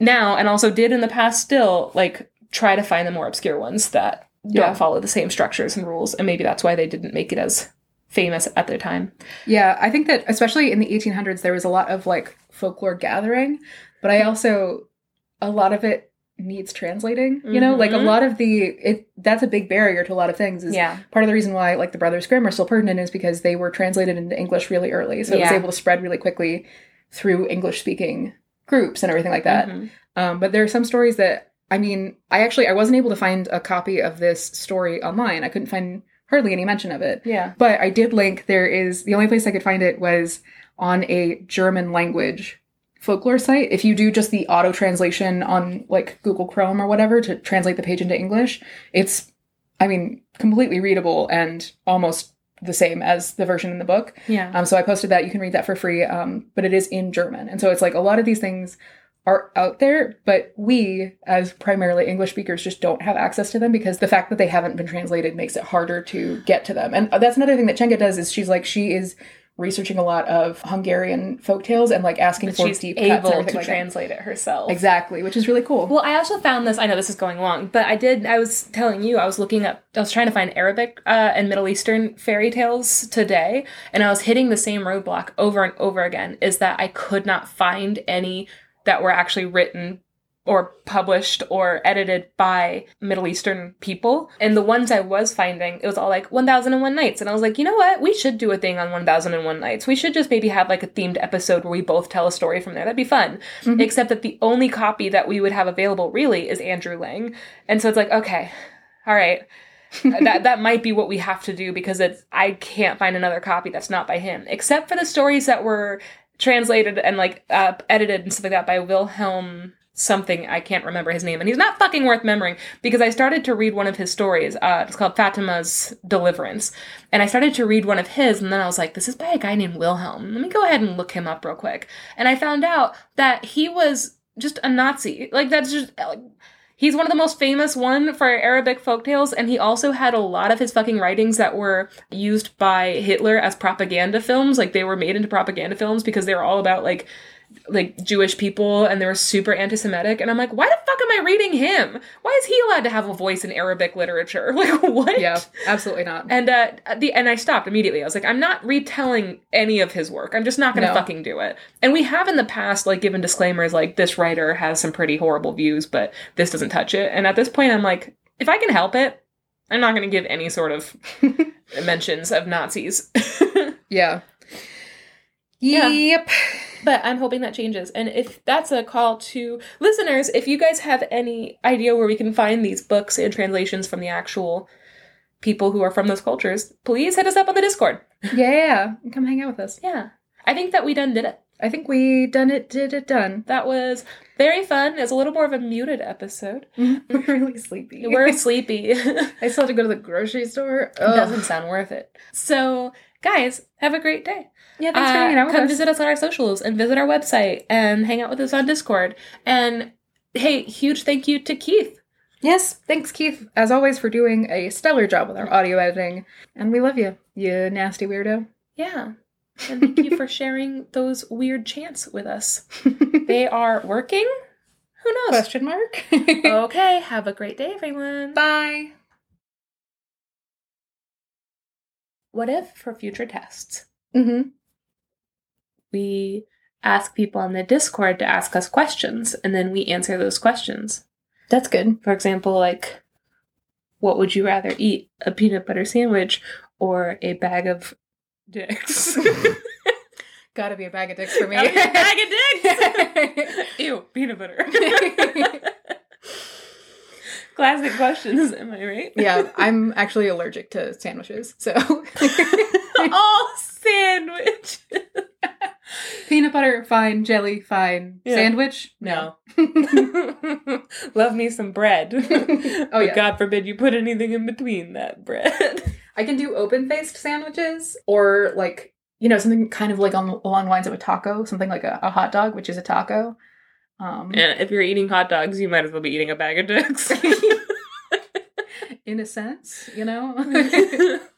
now and also did in the past still like try to find the more obscure ones that don't follow the same structures and rules and maybe that's why they didn't make it as famous at their time Yeah, I think that especially in the 1800s, there was a lot of like folklore gathering but I also a lot of it needs translating. You know, like a Mhm. lot of the it that's a big barrier to a lot of things. Is Yeah. part of the reason why like the Brothers Grimm are still pertinent is because they were translated into English really early, so it was able to spread really quickly through English speaking groups and everything like that. Mhm. Um, but there are some stories that I mean, I actually I wasn't able to find a copy of this story online. I couldn't find hardly any mention of it. Yeah. But I did link there is the only place I could find it was on a German language folklore site. If you do just the auto translation on like Google Chrome or whatever to translate the page into English, it's I mean completely readable and almost the same as the version in the book. Yeah. Um, so I posted that. You can read that for free, um, but it is in German. And so it's like a lot of these things are out there, but we, as primarily English speakers, just don't have access to them because the fact that they haven't been translated makes it harder to get to them. And that's another thing that Chenga does is she's like, she is researching a lot of Hungarian folktales and like asking But for she's deep cuts able everything to like that. translate it herself. Exactly, which is really cool. Well, I also found this. I know this is going long, but I did. I was telling you, I was looking up. I was trying to find Arabic uh, and Middle Eastern fairy tales today, and I was hitting the same roadblock over and over again. Is that I could not find any that were actually written or published or edited by Middle Eastern people. And the ones I was finding, it was all like 1001 Nights. And I was like, you know what? We should do a thing on 1001 Nights. We should just maybe have like a themed episode where we both tell a story from there. That'd be fun. Mhm. Except that the only copy that we would have available really is Andrew Lang. And so it's like, okay, all right. that that might be what we have to do because it's I can't find another copy that's not by him, except for the stories that were translated and like uh, edited and stuff like that by Wilhelm something I can't remember his name, and he's not fucking worth remembering because I started to read one of his stories. Uh, it's called Fatima's Deliverance, and I started to read one of his, and then I was like, "This is by a guy named Wilhelm. Let me go ahead and look him up real quick." And I found out that he was just a Nazi. Like that's just like. He's one of the most famous one for Arabic folktales, and he also had a lot of his fucking writings that were used by Hitler as propaganda films. Like they were made into propaganda films because they were all about like like Jewish people and they were super anti-Semitic. And I'm like, why the fuck am I reading him? Why is he allowed to have a voice in Arabic literature? Like what? yeah, absolutely not. And uh the and I stopped immediately. I was like, I'm not retelling any of his work. I'm just not gonna No. fucking do it. And we have in the past like given disclaimers like this writer has some pretty horrible views, but this doesn't touch it. And at this point I'm like, if I can help it, I'm not gonna give any sort of mentions of Nazis. yeah. Yeah. But I'm hoping that changes. And if that's a call to listeners, if you guys have any idea where we can find these books and translations from the actual people who are from those cultures, please hit us up on the Discord. Yeah. Come hang out with us. Yeah. I think that we done did it. I think we done it, did it, done. That was very fun. It's a little more of a muted episode. We're really sleepy. We're sleepy. I still have to go to the grocery store. It doesn't sound worth it. So, guys, have a great day. Yeah, thanks for Uh, hanging out with come us. visit us on our socials and visit our website and hang out with us on Discord. And hey, huge thank you to Keith. Yes, thanks, Keith, as always, for doing a stellar job with our audio editing. And we love you, you nasty weirdo. Yeah. And thank you for sharing those weird chants with us. They are working? Who knows? Question mark? Okay, have a great day, everyone. Bye. What if for future tests, Mm-hmm. we ask people on the Discord to ask us questions and then we answer those questions? That's good. For example, like, what would you rather eat? A peanut butter sandwich or a bag of dicks? Gotta be a bag of dicks for me. A bag of dicks! Ew, peanut butter. Classic questions, am I right? yeah, I'm actually allergic to sandwiches, so all sandwich. peanut butter fine, jelly fine, Yeah. sandwich no. Love me some bread. Oh, yeah. God forbid you put anything in between that bread. I can do open faced sandwiches or like you know something kind of like on along the lines of a taco, something like a, a hot dog, which is a taco. Um, and if you're eating hot dogs, you might as well be eating a bag of dicks. in a sense, you know.